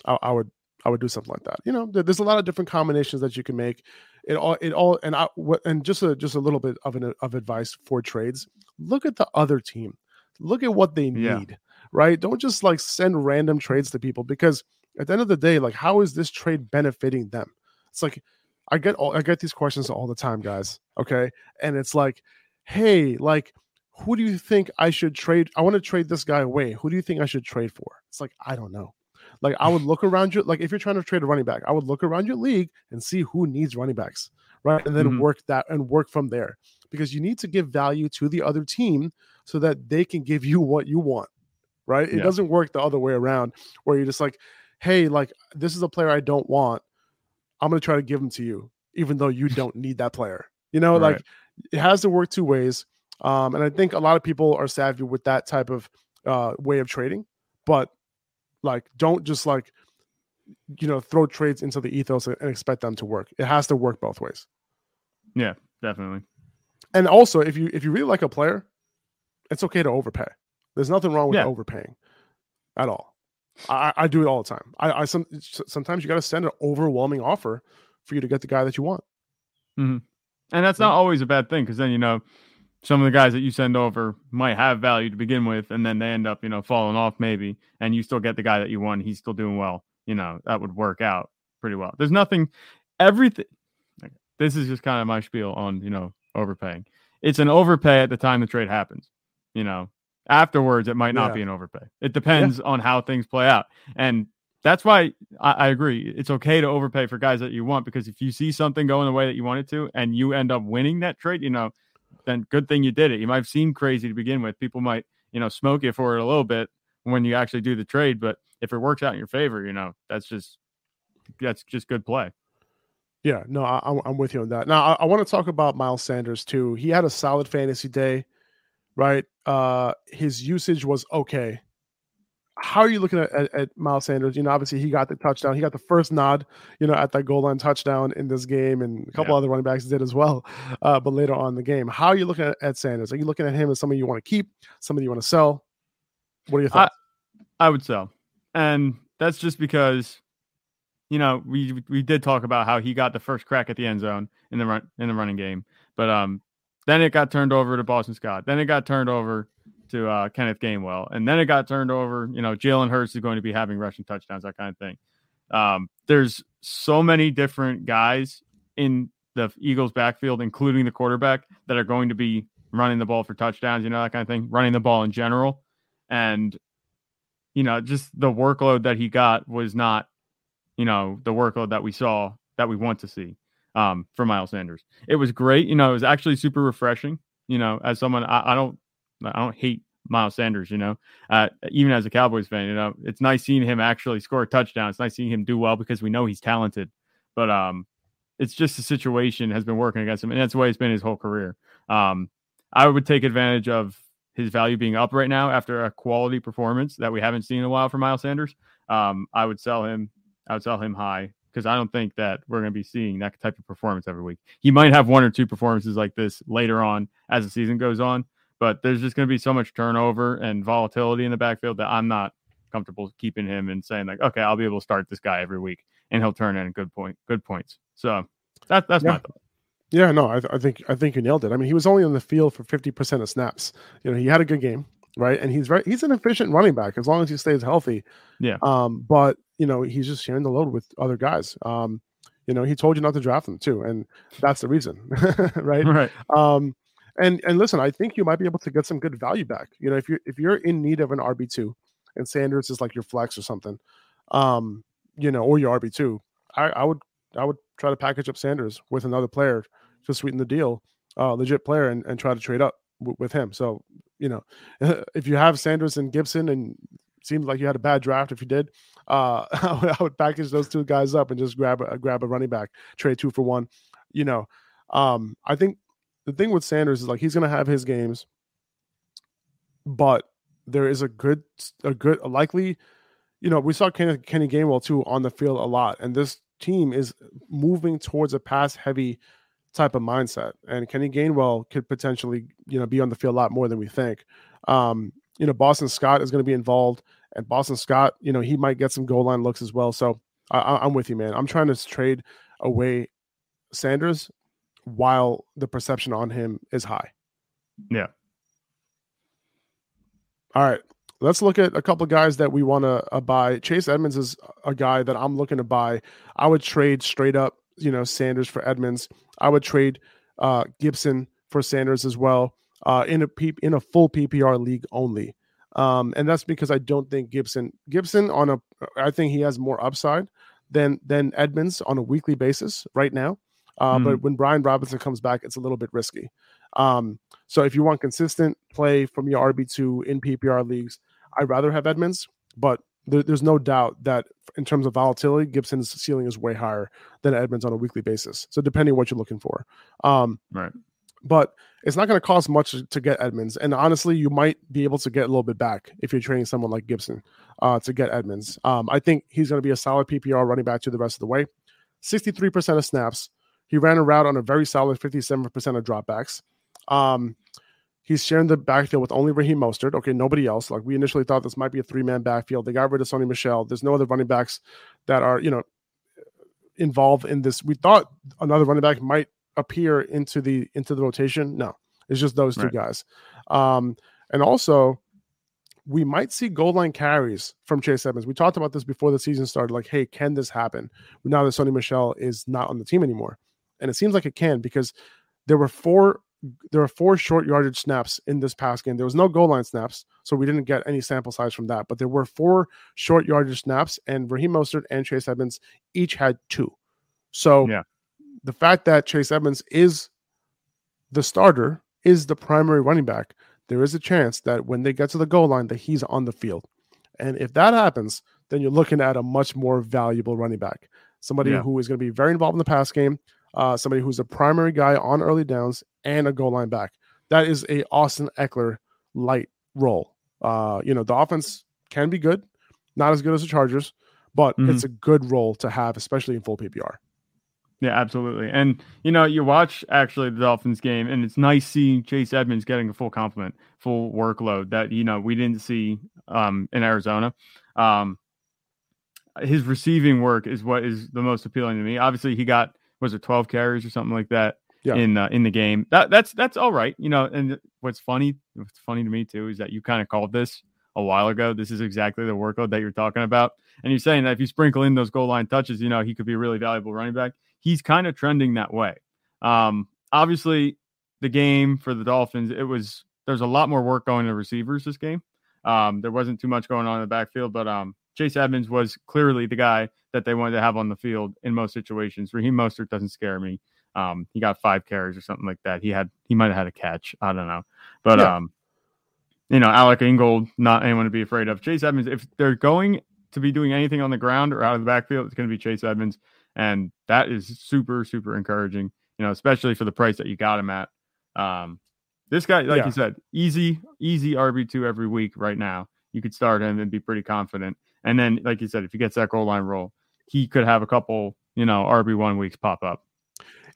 [SPEAKER 1] I, I, would I would do something like that. You know, there's a lot of different combinations that you can make. It all it all and I what and just a just a little bit of an of advice for trades. Look at the other team. Look at what they need. Yeah. Right? Don't just like send random trades to people because at the end of the day, like how is this trade benefiting them? It's like I get all I get these questions all the time, guys. Okay. And it's like, hey, like, who do you think I should trade? I want to trade this guy away. Who do you think I should trade for? It's like, I don't know. Like, I would look around you, like if you're trying to trade a running back, I would look around your league and see who needs running backs, right? And then mm-hmm. work that and work from there. Because you need to give value to the other team so that they can give you what you want. Right. It yeah. doesn't work the other way around where you're just like, hey, like this is a player I don't want I'm going to try to give them to you, even though you don't need that player. You know, right. like it has to work two ways. Um, and I think a lot of people are savvy with that type of uh, way of trading, but like don't just like you know throw trades into the ethos and expect them to work. It has to work both ways.
[SPEAKER 2] Yeah, definitely.
[SPEAKER 1] And also, if you if you really like a player, it's okay to overpay. There's nothing wrong with yeah. overpaying at all. I, I do it all the time. I, I some, sometimes you got to send an overwhelming offer for you to get the guy that you want.
[SPEAKER 2] Mm-hmm. And that's not always a bad thing because then you know some of the guys that you send over might have value to begin with, and then they end up you know falling off maybe, and you still get the guy that you want. He's still doing well. You know that would work out pretty well. There's nothing, everything. This is just kind of my spiel on you know overpaying. It's an overpay at the time the trade happens. You know, Afterwards, it might not
[SPEAKER 1] Yeah.
[SPEAKER 2] be an overpay. It depends on how things play out. And that's why I, I agree. It's okay to overpay for guys that you want because if you see something going the way that you want it to and you end up winning that trade, you know, then good thing you did it. You might have seemed crazy to begin with. People might, you know, smoke you for it a little bit when you actually do the trade. But if it works out in your favor, you know, that's just that's just good play.
[SPEAKER 1] Yeah, no, I, I'm- I'm with you on that. Now, I, I want to talk about Miles Sanders too. He had a solid fantasy day, right? Uh, his usage was okay. How are you looking at, at, at Miles Sanders? You know, obviously he got the touchdown. He got the first nod, you know, at that goal line touchdown in this game, and a couple
[SPEAKER 2] Yeah.
[SPEAKER 1] other running backs did as well. Uh, but later on in the game, how are you looking at, at Sanders? Are you looking at him as somebody you want to keep, somebody you want to sell? What are your thoughts?
[SPEAKER 2] I would sell. And that's just because you know, we we did talk about how he got the first crack at the end zone in the run in the running game. But um then it got turned over to Boston Scott. Then it got turned over to uh, Kenneth Gainwell. And then it got turned over, you know, Jalen Hurts is going to be having rushing touchdowns, that kind of thing. Um, there's so many different guys in the Eagles backfield, including the quarterback, that are going to be running the ball for touchdowns, you know, that kind of thing, running the ball in general. And, you know, just the workload that he got was not, you know, the workload that we saw that we want to see um, for Miles Sanders. It was great. You know, it was actually super refreshing. You know, as someone, I, I don't, I don't hate Miles Sanders. You know, uh, even as a Cowboys fan, you know, it's nice seeing him actually score a touchdown. It's nice seeing him do well because we know he's talented. But um, it's just the situation has been working against him, and that's the way it's been his whole career. Um, I would take advantage of his value being up right now after a quality performance that we haven't seen in a while for Miles Sanders. Um, I would sell him. I would sell him high because I don't think that we're going to be seeing that type of performance every week. He might have one or two performances like this later on as the season goes on, but there's just going to be so much turnover and volatility in the backfield that I'm not comfortable keeping him and saying like, okay, I'll be able to start this guy every week and he'll turn in good point, good points. So that, that's
[SPEAKER 1] Yeah.
[SPEAKER 2] my thought.
[SPEAKER 1] Yeah, no, I, th- I think I think you nailed it. I mean, he was only on the field for fifty percent of snaps. You know, he had a good game, right? And he's very he's an efficient running back as long as he stays healthy.
[SPEAKER 2] Yeah.
[SPEAKER 1] Um, but you know, he's just sharing the load with other guys. Um, you know, he told you not to draft him too, and that's the reason, right?
[SPEAKER 2] Right.
[SPEAKER 1] Um, and and listen, I think you might be able to get some good value back. You know, if you're if you're in need of an RB two, and Sanders is like your flex or something, um, you know, or your RB two, I, I would I would try to package up Sanders with another player to sweeten the deal, uh, legit player, and, and try to trade up w- with him. So you know, if you have Sanders and Gibson, and seems like you had a bad draft, if you did, uh, I would- I would package those two guys up and just grab a grab a running back, trade two for one. You know, um, I think the thing with Sanders is like he's going to have his games, but there is a good, a good, a likely, you know, we saw Kenny, Kenny Gainwell too on the field a lot, and this team is moving towards a pass heavy type of mindset, and Kenny Gainwell could potentially, you know, be on the field a lot more than we think. Um, you know, Boston Scott is going to be involved, and Boston Scott, you know, he might get some goal line looks as well. So I- I'm with you, man. I'm trying to trade away Sanders while the perception on him is high.
[SPEAKER 2] Yeah.
[SPEAKER 1] All right. Let's look at a couple of guys that we want to uh, buy. Chase Edmonds is a guy that I'm looking to buy. I would trade straight up, you know, Sanders for Edmonds. I would trade uh, Gibson for Sanders as well uh, in a P- in a full PPR league only. Um, and that's because I don't think Gibson Gibson on a I think he has more upside than than Edmonds on a weekly basis right now. Uh, But when Brian Robinson comes back, it's a little bit risky. Um, so if you want consistent play from your RB two in PPR leagues, I'd rather have Edmonds. But there, there's no doubt that in terms of volatility, Gibson's ceiling is way higher than Edmonds on a weekly basis. So depending on what you're looking for, um,
[SPEAKER 2] Right.
[SPEAKER 1] but it's not going to cost much to get Edmonds. And honestly, you might be able to get a little bit back if you're trading someone like Gibson uh, to get Edmonds. Um, I think he's going to be a solid PPR running back to the rest of the way. 63% of snaps. He ran a route on a very solid 57% of dropbacks. Um, he's sharing the backfield with only Raheem Mostert. Okay, nobody else. Like we initially thought this might be a three man backfield. They got rid of Sony Michel. There's no other running backs that are, you know, involved in this. We thought another running back might appear into the into the rotation. No, it's just those two guys. Um, and also we might see goal line carries from Chase Edmonds. We talked about this before the season started. Like, hey, can this happen? Now that Sony Michel is not on the team anymore, and it seems like it can because there were four there were four short yardage snaps in this past game. There was no goal line snaps, so we didn't get any sample size from that. But there were four short yardage snaps, and Raheem Mostert and Chase Edmonds each had two. So
[SPEAKER 2] Yeah.
[SPEAKER 1] the fact that Chase Edmonds is the starter, is the primary running back, there is a chance that when they get to the goal line, that he's on the field. And if that happens, then you're looking at a much more valuable running back, somebody
[SPEAKER 2] Yeah.
[SPEAKER 1] who is going to be very involved in the pass game, uh, somebody who's a primary guy on early downs and a goal line back. That is a Austin Ekeler light role. Uh, you know, the offense can be good, not as good as the Chargers, but
[SPEAKER 2] Mhm.
[SPEAKER 1] it's a good role to have, especially in full PPR.
[SPEAKER 2] Yeah, absolutely. And you know, you watch actually the Dolphins game, and it's nice seeing Chase Edmonds getting a full complement, full workload that you know we didn't see um, in Arizona. Um, his receiving work is what is the most appealing to me. Obviously, he got was it twelve carries or something like that
[SPEAKER 1] Yeah.
[SPEAKER 2] in uh, in the game. That that's that's all right, you know. And what's funny, what's funny to me too, is that you kind of called this a while ago. This is exactly the workload that you're talking about, and you're saying that if you sprinkle in those goal line touches, you know, he could be a really valuable running back he's kind of trending that way. Um, obviously, the game for the Dolphins, it was there's a lot more work going to receivers this game. Um, there wasn't too much going on in the backfield, but um, Chase Edmonds was clearly the guy that they wanted to have on the field in most situations. Raheem Mostert doesn't scare me. Um, he got five carries or something like that. He had he might have had a catch. I don't know, but
[SPEAKER 1] Yeah.
[SPEAKER 2] um, you know, Alec Ingold, not anyone to be afraid of. Chase Edmonds, if they're going to be doing anything on the ground or out of the backfield, it's going to be Chase Edmonds and that is super super encouraging you know especially for the price that you got him at um this guy like
[SPEAKER 1] Yeah.
[SPEAKER 2] you said easy easy rb2 every week right now you could start him and be pretty confident and then like you said if he gets that goal line roll he could have a couple you know rb1 weeks pop up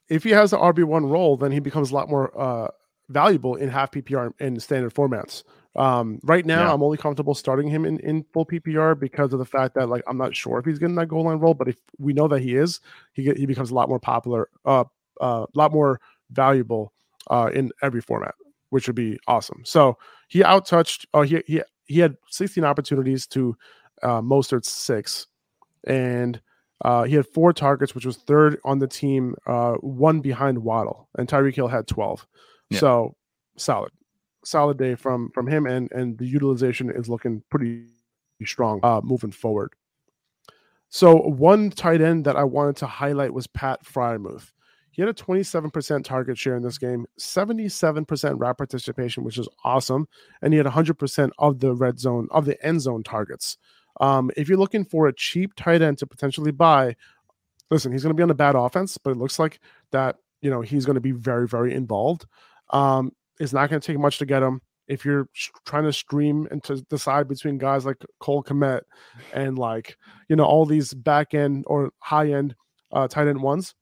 [SPEAKER 1] If he has the RB1 role, then he becomes a lot more uh, valuable in half PPR and standard formats. Um, right now,
[SPEAKER 2] Yeah.
[SPEAKER 1] I'm only comfortable starting him in, in full PPR because of the fact that like I'm not sure if he's getting that goal line role, but if we know that he is, he get, he becomes a lot more popular, uh, a lot more valuable uh, in every format, which would be awesome. So he outtouched. Oh, he he he had 16 opportunities to uh, Mostert's six, and uh, he had four targets, which was third on the team, uh, one behind Waddle, and Tyreek Hill had 12.
[SPEAKER 2] Yeah.
[SPEAKER 1] So solid, solid day from from him, and and the utilization is looking pretty strong uh, moving forward. So one tight end that I wanted to highlight was Pat Freiermuth. He had a 27% target share in this game, 77% route participation, which is awesome, and he had 100% of the red zone of the end zone targets. Um, if you're looking for a cheap tight end to potentially buy, listen, he's going to be on a bad offense, but it looks like that you know he's going to be very, very involved. Um, it's not going to take much to get him. If you're trying to stream and to decide between guys like Cole Kmet and like you know all these back end or high end uh, tight end ones,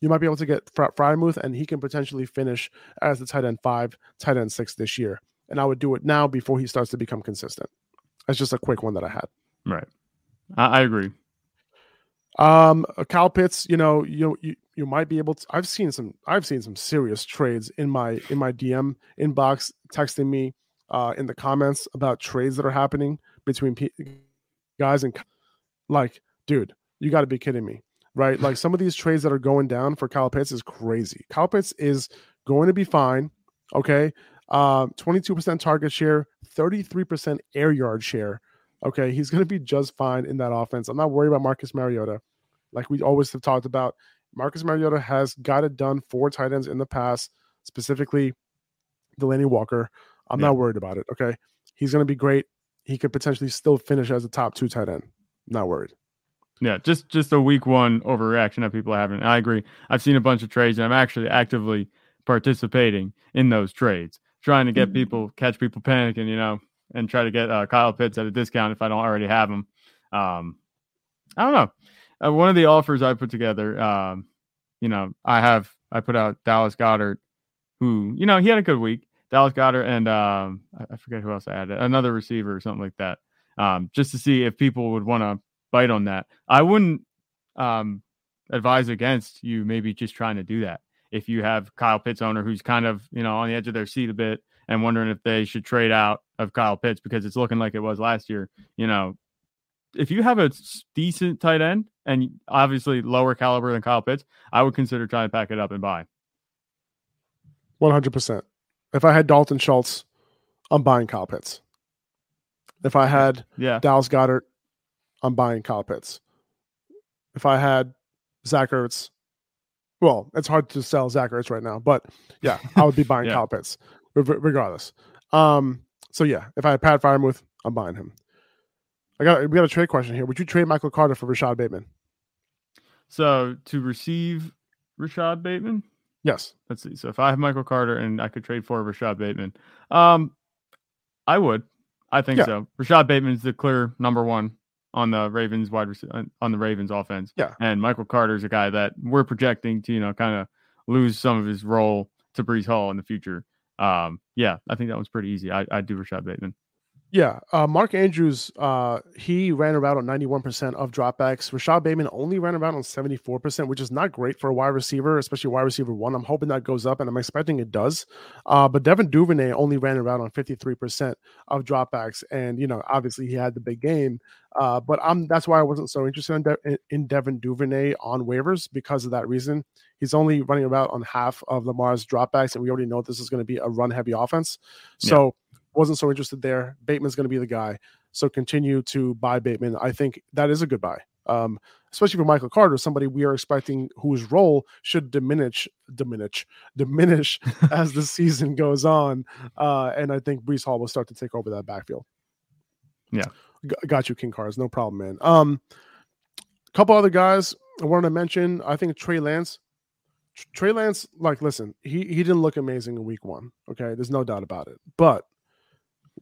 [SPEAKER 1] you might be able to get Fry- Freiermuth, and he can potentially finish as the tight end five, tight end six this year. And I would do it now before he starts to become consistent. That's just a quick one that I had.
[SPEAKER 2] right i, I agree
[SPEAKER 1] Um, uh, Kyle Pitts, you know, you you you might be able to. I've seen some. I've seen some serious trades in my in my DM inbox, texting me uh, in the comments about trades that are happening between pe- guys and like, dude, you got to be kidding me, right? Like some of these trades that are going down for Kyle Pitts is crazy. Kyle Pitts is going to be fine. Okay, uh, twenty two percent target share, thirty three percent air yard share. Okay, he's going to be just fine in that offense. I'm not worried about Marcus Mariota. Like we always have talked about, Marcus Mariota has got it done for tight ends in the past, specifically Delanie Walker. I'm
[SPEAKER 2] Yeah.
[SPEAKER 1] not worried about it. Okay, he's going to be great. He could potentially still finish as a top two tight end. Not worried.
[SPEAKER 2] Yeah, just just a week one overreaction that people are having. I agree. I've seen a bunch of trades, and I'm actually actively participating in those trades, trying to get
[SPEAKER 1] Mhm.
[SPEAKER 2] people catch people panicking, you know, and try to get uh, Kyle Pitts at a discount if I don't already have him. Um, I don't know. Uh, one of the offers I put together, um, you know, I have I put out Dallas Goedert, who you know he had a good week. Dallas Goedert and um, I, I forget who else I added, another receiver or something like that, um, just to see if people would want to bite on that. I wouldn't um, advise against you maybe just trying to do that. If you have Kyle Pitts owner who's kind of you know on the edge of their seat a bit and wondering if they should trade out of Kyle Pitts because it's looking like it was last year, you know, if you have a decent tight end and obviously lower caliber than Kyle Pitts, I would consider trying to pack it up and buy.
[SPEAKER 1] One hundred percent. If I had Dalton Schultz, I'm buying Kyle Pitts. If I had
[SPEAKER 2] Yeah.
[SPEAKER 1] Dallas Goedert, I'm buying Kyle Pitts. If I had Zach Ertz, well, it's hard to sell Zach Ertz right now, but yeah, I would be buying
[SPEAKER 2] Yeah.
[SPEAKER 1] Kyle Pitts regardless. Um, so yeah, if I had Pat Freiermuth, I'm buying him. I got we got a trade question here. Would you trade Michael Carter for Rashod Bateman?
[SPEAKER 2] So to receive Rashod Bateman,
[SPEAKER 1] Yes.
[SPEAKER 2] let's see. So if I have Michael Carter and I could trade for Rashod Bateman, um, I would. I think
[SPEAKER 1] Yeah.
[SPEAKER 2] so. Rashod Bateman's the clear number one on the Ravens wide on the Ravens offense.
[SPEAKER 1] Yeah.
[SPEAKER 2] and Michael Carter's a guy that we're projecting to you know kind of lose some of his role to Breece Hall in the future. Um, yeah, I think that one's pretty easy. I I do Rashod Bateman.
[SPEAKER 1] Yeah, uh, Mark Andrews, uh, he ran around on 91% of dropbacks. Rashod Bateman only ran around on 74%, which is not great for a wide receiver, especially wide receiver one. I'm hoping that goes up, and I'm expecting it does. Uh, but Devin Duvernay only ran around on 53% of dropbacks, and you know, obviously he had the big game. Uh, but I'm that's why I wasn't so interested in, De- in- in Devin Duvernay on waivers because of that reason. He's only running about on half of Lamar's dropbacks, and we already know this is going to be a run-heavy offense.
[SPEAKER 2] Yeah.
[SPEAKER 1] Wasn't so interested there. Bateman's going to be the guy. So continue to buy Bateman. I think that is a good buy, um, especially for Michael Carter, somebody we are expecting whose role should diminish, diminish, diminish as the season goes on. Uh, and I think Breece Hall will start to take over that backfield.
[SPEAKER 2] Yeah.
[SPEAKER 1] G- got you, King Cars. No problem, man. Um, a couple other guys I wanted to mention. I think Trey Lance. Trey Lance, like, listen, he he didn't look amazing in week one. Okay, there's no doubt about it. But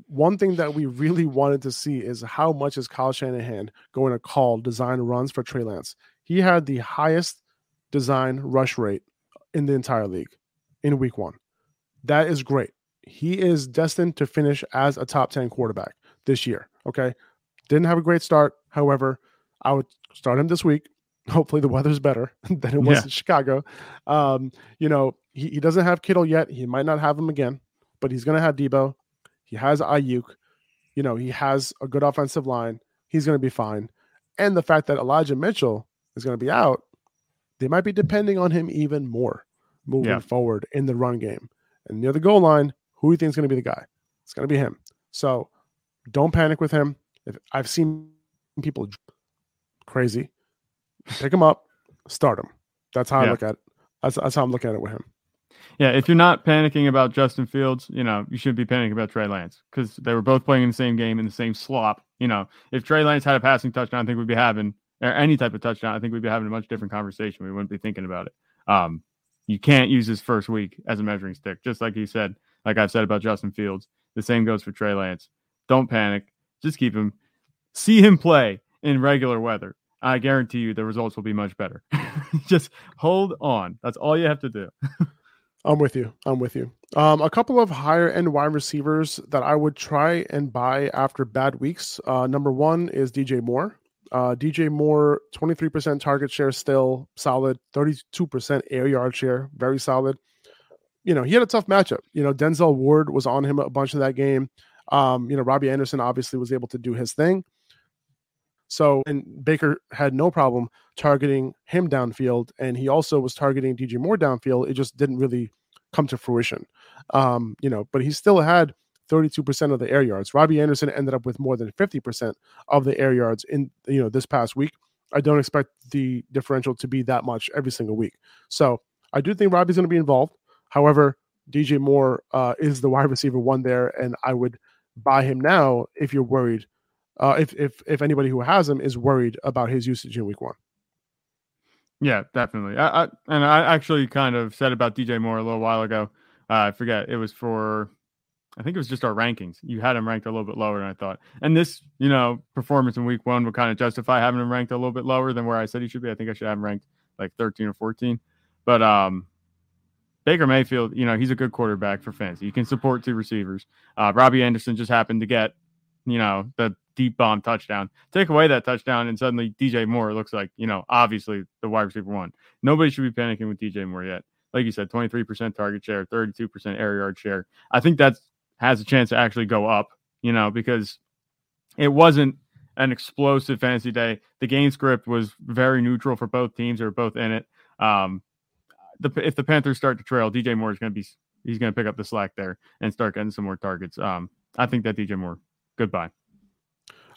[SPEAKER 1] one thing that we really wanted to see is how much is Kyle Shanahan going to call design runs for Trey Lance. He had the highest design rush rate in the entire league in week one. That is great. He is destined to finish as a top 10 quarterback this year. Okay. Didn't have a great start. However, I would start him this week. Hopefully the weather's better than it was
[SPEAKER 2] Yeah.
[SPEAKER 1] in Chicago. Um, you know, he, he doesn't have Kittle yet. He might not have him again, but he's going to have Deebo. He has Aiyuk. You know, he has a good offensive line. He's going to be fine. And the fact that Elijah Mitchell is going to be out, they might be depending on him even more moving
[SPEAKER 2] Yeah.
[SPEAKER 1] forward in the run game. And near the goal line, who do you think is going to be the guy? It's going to be him. So don't panic with him. If I've seen people crazy, pick him up, start him. That's how I look at it. That's, that's how I'm looking at it with him.
[SPEAKER 2] Yeah, if you're not panicking about Justin Fields, you know, you should be panicking about Trey Lance because they were both playing in the same game in the same slop. You know, if Trey Lance had a passing touchdown, I think we'd be having or any type of touchdown, I think we'd be having a much different conversation. We wouldn't be thinking about it. Um, you can't use this first week as a measuring stick, just like you said, like I've said about Justin Fields. The same goes for Trey Lance. Don't panic. Just keep him, see him play in regular weather. I guarantee you the results will be much better. just hold on. That's all you have to do.
[SPEAKER 1] I'm with you. I'm with you. Um, a couple of higher end wide receivers that I would try and buy after bad weeks. Uh, number one is DJ Moore. Uh, DJ Moore, 23% target share, still solid. 32% air yard share, very solid. You know, he had a tough matchup. You know, Denzel Ward was on him a bunch of that game. Um, you know, Robbie Anderson obviously was able to do his thing. So, and Baker had no problem targeting him downfield, and he also was targeting DJ Moore downfield. It just didn't really come to fruition. Um, you know, but he still had 32% of the air yards. Robbie Anderson ended up with more than 50% of the air yards in you know this past week. I don't expect the differential to be that much every single week. So I do think Robbie's going to be involved. However, DJ Moore uh, is the wide receiver one there, and I would buy him now if you're worried. Uh, if if if anybody who has him is worried about his usage in week one.
[SPEAKER 2] Yeah, definitely. I, I and I actually kind of said about DJ Moore a little while ago. Uh, I forget it was for, I think it was just our rankings. You had him ranked a little bit lower than I thought, and this, you know, performance in week one would kind of justify having him ranked a little bit lower than where I said he should be. I think I should have him ranked like 13 or 14. But um, Baker Mayfield, you know, he's a good quarterback for fantasy. He can support two receivers. Uh, Robbie Anderson just happened to get, you know, the deep bomb touchdown. Take away that touchdown, and suddenly DJ Moore looks like, you know, obviously the wide receiver one. Nobody should be panicking with DJ Moore yet. Like you said, 23% target share, 32% air yard share. I think that has a chance to actually go up, you know, because it wasn't an explosive fantasy day. The game script was very neutral for both teams. They were both in it. Um, the, if the Panthers start to trail, DJ Moore is going to be he's going to pick up the slack there and start getting some more targets. Um, I think that DJ Moore, goodbye.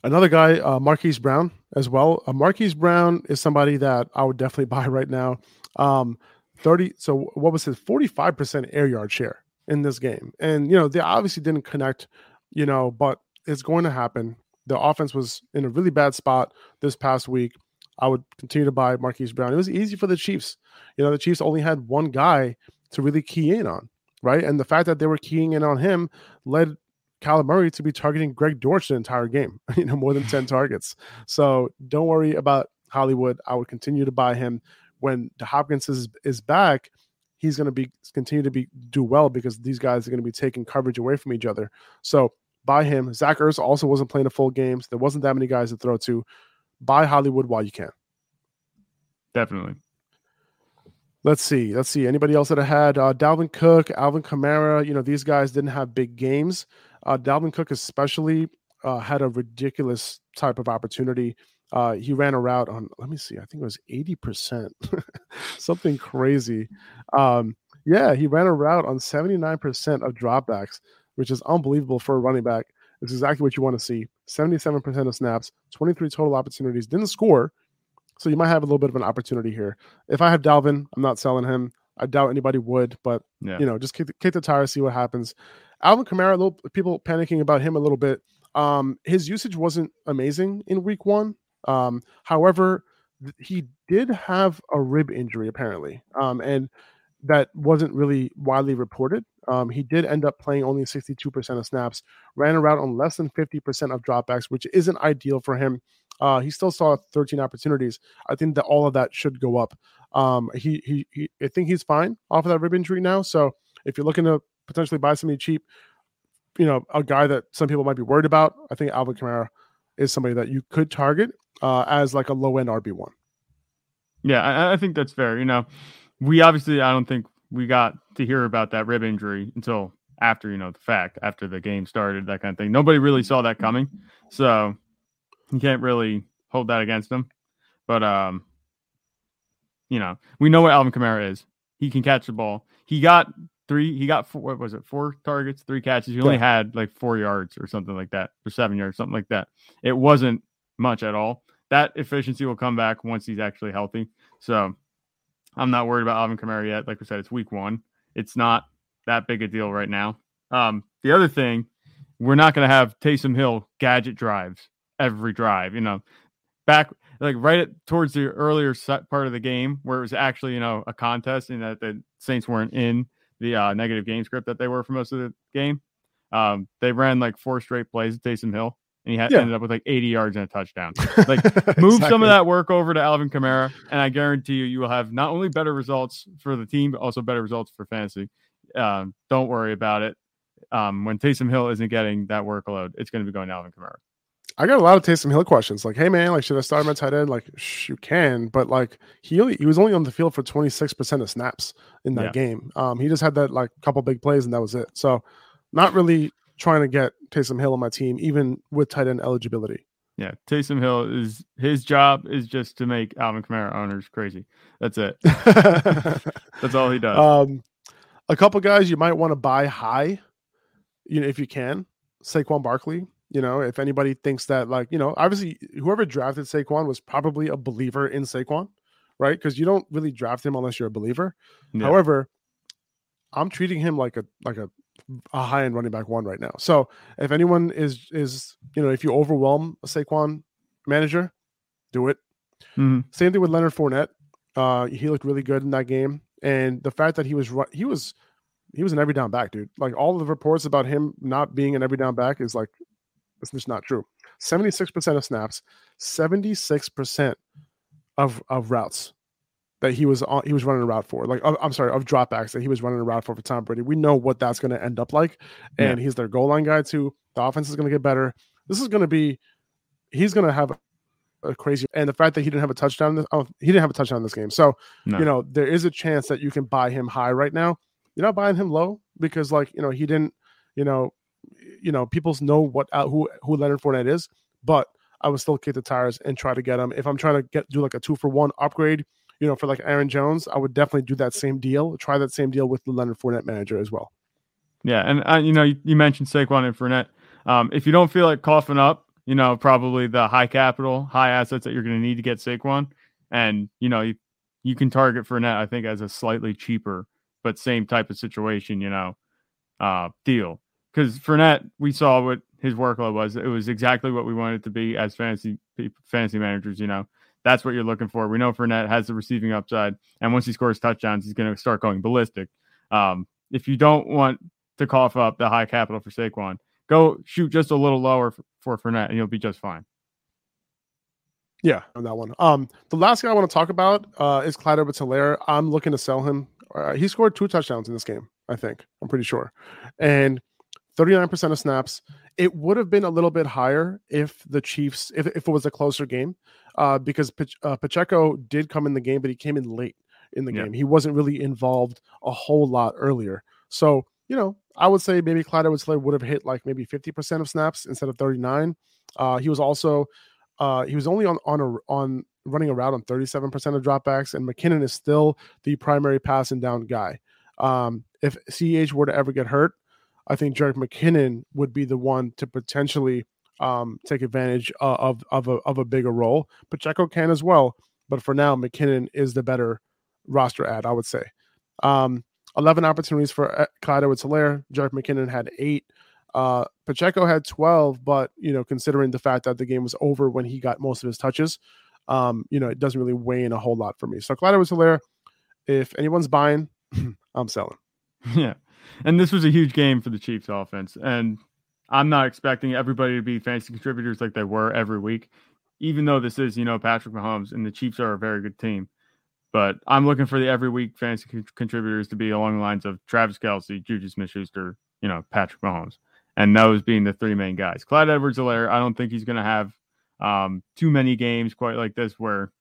[SPEAKER 1] Another guy, uh, Marquise Brown, as well. Uh, Marquise Brown is somebody that I would definitely buy right now. Um, 30, so what was his 45% air yard share in this game? And, you know, they obviously didn't connect, you know, but it's going to happen. The offense was in a really bad spot this past week. I would continue to buy Marquise Brown. It was easy for the Chiefs. You know, the Chiefs only had one guy to really key in on, right? And the fact that they were keying in on him led Kyler Murray to be targeting Greg Dortch the entire game, you know, more than 10 targets. So don't worry about Hollywood. I would continue to buy him. When the Hopkins is, is back, he's going to be continue to be do well because these guys are going to be taking coverage away from each other. So buy him. Zach Ertz also wasn't playing a full game. So there wasn't that many guys to throw to. Buy Hollywood while you can.
[SPEAKER 2] Definitely.
[SPEAKER 1] Let's see. Let's see. Anybody else that I had? Uh, Dalvin Cook, Alvin Kamara. You know, these guys didn't have big games. Uh, Dalvin Cook, especially, uh, had a ridiculous type of opportunity. Uh, he ran a route on, let me see, I think it was 80%, something crazy. Um, yeah, he ran a route on 79% of dropbacks, which is unbelievable for a running back. It's exactly what you want to see. 77% of snaps, 23 total opportunities, didn't score. So you might have a little bit of an opportunity here. If I have Dalvin, I'm not selling him. I doubt anybody would, but yeah. you know, just kick the, kick the tires, see what happens. Alvin Kamara, little people panicking about him a little bit. Um, his usage wasn't amazing in week one. Um, however, th- he did have a rib injury apparently, um, and that wasn't really widely reported. Um, he did end up playing only 62% of snaps, ran around on less than 50% of dropbacks, which isn't ideal for him. Uh, he still saw 13 opportunities. I think that all of that should go up. Um, he, he, he, I think he's fine off of that rib injury now. So if you're looking to potentially buy somebody cheap, you know, a guy that some people might be worried about, I think Alvin Kamara is somebody that you could target uh, as like a low end RB one.
[SPEAKER 2] Yeah, I, I, think that's fair. You know, we obviously I don't think we got to hear about that rib injury until after you know the fact, after the game started, that kind of thing. Nobody really saw that coming, so you can't really hold that against him. But um, you know, we know what Alvin Kamara is. He can catch the ball. He got three. He got four, what was it? Four targets, three catches. He only yeah. had like four yards or something like that, or seven yards, something like that. It wasn't much at all. That efficiency will come back once he's actually healthy. So I'm not worried about Alvin Kamara yet. Like I said, it's week one. It's not that big a deal right now. Um, the other thing, we're not going to have Taysom Hill gadget drives every drive. You know, back like right at, towards the earlier part of the game where it was actually you know a contest and that the Saints weren't in the uh, negative game script that they were for most of the game. Um, they ran like four straight plays at Taysom Hill, and he had yeah. ended up with like 80 yards and a touchdown. Like move exactly. some of that work over to Alvin Kamara, and I guarantee you, you will have not only better results for the team, but also better results for fantasy. Um, don't worry about it. Um, when Taysom Hill isn't getting that workload, it's going to be going to Alvin Kamara.
[SPEAKER 1] I got a lot of Taysom Hill questions. Like, hey man, like should I start my tight end? Like, shh, you can, but like he only, he was only on the field for 26% of snaps in that yeah. game. Um, he just had that like couple big plays and that was it. So not really trying to get Taysom Hill on my team, even with tight end eligibility.
[SPEAKER 2] Yeah, Taysom Hill is his job is just to make Alvin Kamara owners crazy. That's it. That's all he does.
[SPEAKER 1] Um, a couple guys you might want to buy high, you know, if you can. Saquon Barkley, you know, if anybody thinks that, like, you know, obviously whoever drafted Saquon was probably a believer in Saquon, right? Because you don't really draft him unless you're a believer. Yeah. However, I'm treating him like a like a, a high end running back one right now. So if anyone is is you know if you overwhelm a Saquon manager, do it. Mm-hmm. Same thing with Leonard Fournette. Uh, he looked really good in that game, and the fact that he was he was he was an every down back, dude. Like all the reports about him not being an every down back is like it's just not true. 76% of snaps, 76% of of routes that he was on, he was running a route for. Like I'm sorry, of dropbacks that he was running a route for for Tom Brady. We know what that's going to end up like, and yeah. he's their goal line guy too. The offense is going to get better. This is going to be, he's going to have a crazy. And the fact that he didn't have a touchdown, this, oh, he didn't have a touchdown in this game. So no. you know there is a chance that you can buy him high right now. You're not buying him low because like you know he didn't, you know, you know, people know what uh, who who Leonard Fournette is, but I would still kick the tires and try to get him. If I'm trying to get do like a two for one upgrade, you know, for like Aaron Jones, I would definitely do that same deal. Try that same deal with the Leonard Fournette manager as well.
[SPEAKER 2] Yeah, and uh, you know, you, you, mentioned Saquon and Fournette. Um, if you don't feel like coughing up, you know, probably the high capital, high assets that you're going to need to get Saquon, and you know, you, you can target Fournette, I think, as a slightly cheaper but same type of situation, you know, uh, deal. Because Fournette, we saw what his workload was. It was exactly what we wanted to be as fantasy fantasy managers. You know, that's what you're looking for. We know Fournette has the receiving upside, and once he scores touchdowns, he's going to start going ballistic. Um, if you don't want to cough up the high capital for Saquon, go shoot just a little lower for, for Fournette, and you'll be just fine.
[SPEAKER 1] Yeah, on that one. Um, the last guy I want to talk about uh, is Clyde Edwards-Helaire. I'm looking to sell him. Uh, he scored two touchdowns in this game. I think I'm pretty sure, and 39% of snaps. It would have been a little bit higher if the Chiefs, if, if it was a closer game, uh, because uh, Pacheco did come in the game, but he came in late in the yeah. game. He wasn't really involved a whole lot earlier. So, you know, I would say maybe Clyde Edwards would have hit like maybe 50% of snaps instead of 39. Uh, he was also uh, he was only on on a, on running a route on 37% of dropbacks, and McKinnon is still the primary passing down guy. Um, if CH were to ever get hurt, I think Jerick McKinnon would be the one to potentially um, take advantage uh, of of a, of a bigger role. Pacheco can as well, but for now, McKinnon is the better roster ad, I would say. Um, 11 opportunities for uh, Clyde Edwards-Helaire. Jerick McKinnon had eight. Uh, Pacheco had 12, but you know, considering the fact that the game was over when he got most of his touches, um, you know, it doesn't really weigh in a whole lot for me. So Clyde Edwards-Helaire. If anyone's buying, I'm selling.
[SPEAKER 2] Yeah. And this was a huge game for the Chiefs offense. And I'm not expecting everybody to be fantasy contributors like they were every week, even though this is, you know, Patrick Mahomes and the Chiefs are a very good team. But I'm looking for the every week fantasy contributors to be along the lines of Travis Kelce, Juju Smith Schuster, you know, Patrick Mahomes and those being the three main guys. Clyde Edwards-Helaire, I don't think he's going to have um, too many games quite like this where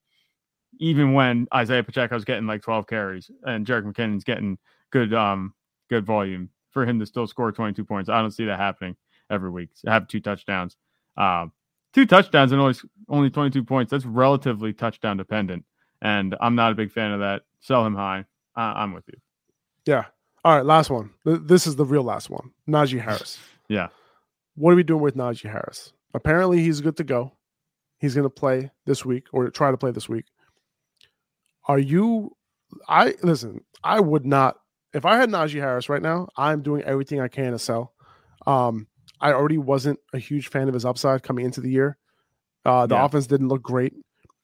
[SPEAKER 2] even when Isaiah Pacheco's getting like 12 carries and Jerick McKinnon's getting good um good volume for him to still score 22 points. I don't see that happening every week. have two touchdowns. Um, two touchdowns and only only 22 points. That's relatively touchdown dependent. And I'm not a big fan of that. Sell him high. I'm with you.
[SPEAKER 1] Yeah. All right. Last one. This is the real last one. Najee Harris.
[SPEAKER 2] Yeah.
[SPEAKER 1] What are we doing with Najee Harris? Apparently, he's good to go. He's going to play this week or try to play this week. Are you? I listen. I would not. If I had Najee Harris right now, I'm doing everything I can to sell. Um, I already wasn't a huge fan of his upside coming into the year. Uh, the yeah. offense didn't look great.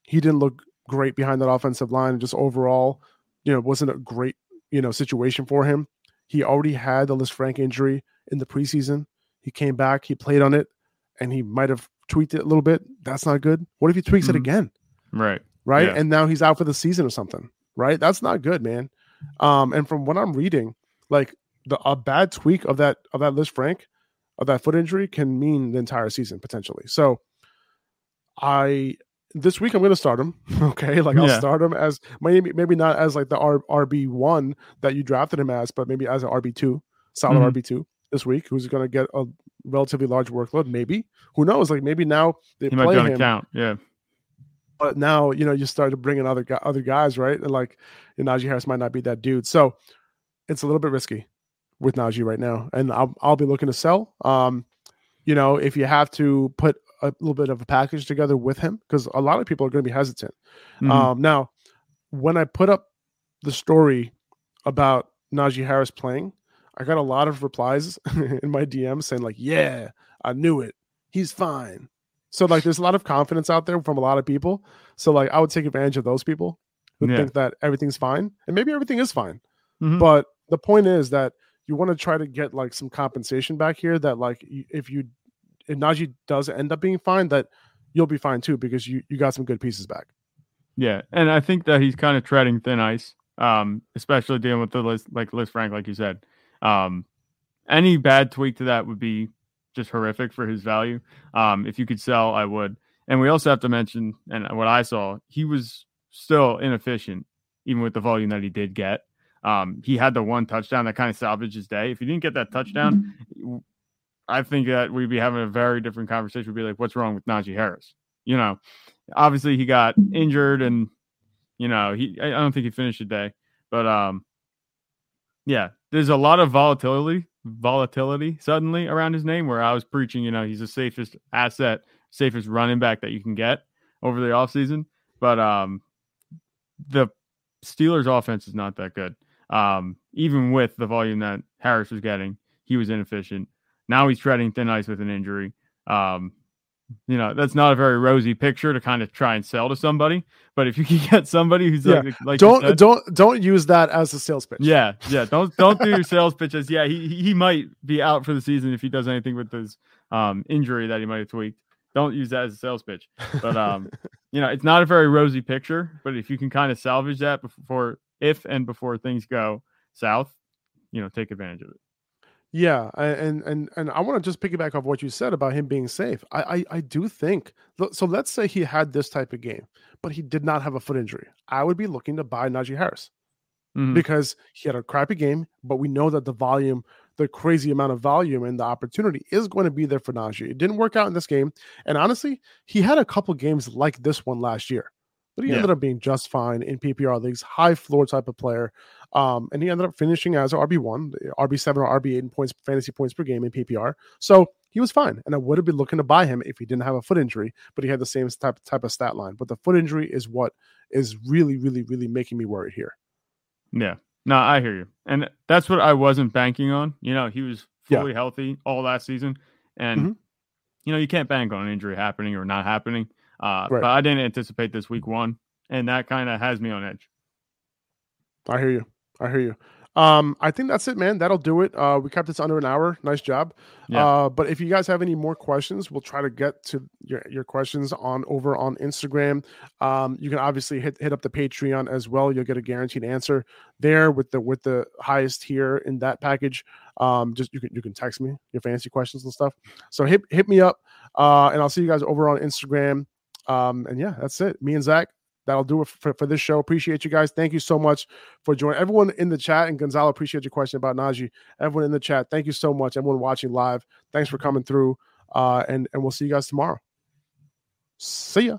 [SPEAKER 1] He didn't look great behind that offensive line. Just overall, you know, wasn't a great you know situation for him. He already had the Lisfranc injury in the preseason. He came back, he played on it, and he might have tweaked it a little bit. That's not good. What if he tweaks mm-hmm. it again?
[SPEAKER 2] Right.
[SPEAKER 1] Right. Yeah. And now he's out for the season or something. Right. That's not good, man. Um, and from what I'm reading, like the a bad tweak of that of that Lisfranc, of that foot injury can mean the entire season potentially. So I this week I'm going to start him. Okay, like I'll yeah. start him as maybe maybe not as like the RB one that you drafted him as, but maybe as an RB two, solid mm-hmm. RB two this week who's going to get a relatively large workload. Maybe who knows? Like maybe now they he play him.
[SPEAKER 2] Count. Yeah.
[SPEAKER 1] But now you know you start to bring in other other guys, right? And like you know, Najee Harris might not be that dude, so it's a little bit risky with Najee right now, and I'll I'll be looking to sell. Um, you know, if you have to put a little bit of a package together with him, because a lot of people are going to be hesitant. Mm-hmm. Um, now, when I put up the story about Najee Harris playing, I got a lot of replies in my DMs saying like, "Yeah, I knew it. He's fine." So like, there's a lot of confidence out there from a lot of people. So like, I would take advantage of those people who yeah. think that everything's fine, and maybe everything is fine. Mm-hmm. But the point is that you want to try to get like some compensation back here. That like, if you if Najee does end up being fine, that you'll be fine too because you you got some good pieces back.
[SPEAKER 2] Yeah, and I think that he's kind of treading thin ice, um, especially dealing with the list like Lisfranc, like you said. Um, any bad tweak to that would be just horrific for his value. Um, if you could sell, I would. And we also have to mention, and what I saw, he was still inefficient, even with the volume that he did get. Um, he had the one touchdown that kind of salvaged his day. If he didn't get that touchdown, I think that we'd be having a very different conversation. We'd be like, what's wrong with Najee Harris? You know, obviously he got injured and, you know, he, I don't think he finished the day, but, um, yeah, there's a lot of volatility volatility suddenly around his name where I was preaching, you know, he's the safest asset, safest running back that you can get over the offseason. But um the Steelers offense is not that good. Um, even with the volume that Harris was getting, he was inefficient. Now he's treading thin ice with an injury. Um, you know, that's not a very rosy picture to kind of try and sell to somebody. But if you can get somebody who's yeah. like, like
[SPEAKER 1] don't said, don't don't use that as a sales pitch.
[SPEAKER 2] Yeah, yeah. Don't don't do your sales pitches. Yeah, he he might be out for the season if he does anything with his um, injury that he might have tweaked. Don't use that as a sales pitch. But um, you know, it's not a very rosy picture. But if you can kind of salvage that before if and before things go south, you know, take advantage of it.
[SPEAKER 1] Yeah, and and and I want to just piggyback off what you said about him being safe. I, I I do think so. Let's say he had this type of game, but he did not have a foot injury. I would be looking to buy Najee Harris mm-hmm. because he had a crappy game, but we know that the volume, the crazy amount of volume and the opportunity is going to be there for Najee. It didn't work out in this game, and honestly, he had a couple games like this one last year but he yeah. ended up being just fine in PPR leagues, high floor type of player. Um, and he ended up finishing as RB1, RB7 or RB8 in points, fantasy points per game in PPR. So he was fine. And I would have been looking to buy him if he didn't have a foot injury, but he had the same type, type of stat line. But the foot injury is what is really, really, really making me worried here.
[SPEAKER 2] Yeah. No, I hear you. And that's what I wasn't banking on. You know, he was fully yeah. healthy all last season. And, mm-hmm. you know, you can't bank on an injury happening or not happening. Uh, right. But I didn't anticipate this week one, and that kind of has me on edge.
[SPEAKER 1] I hear you. I hear you. Um, I think that's it, man. That'll do it. Uh, we kept this under an hour. Nice job. Yeah. Uh, but if you guys have any more questions, we'll try to get to your, your questions on over on Instagram. Um, you can obviously hit hit up the Patreon as well. You'll get a guaranteed answer there with the with the highest tier in that package. Um, just you can you can text me your fancy questions and stuff. So hit hit me up, uh, and I'll see you guys over on Instagram. Um, and yeah, that's it. Me and Zach, that'll do it for, for this show. Appreciate you guys. Thank you so much for joining. Everyone in the chat and Gonzalo, appreciate your question about Najee. Everyone in the chat, thank you so much. Everyone watching live, thanks for coming through. Uh, and and we'll see you guys tomorrow. See ya.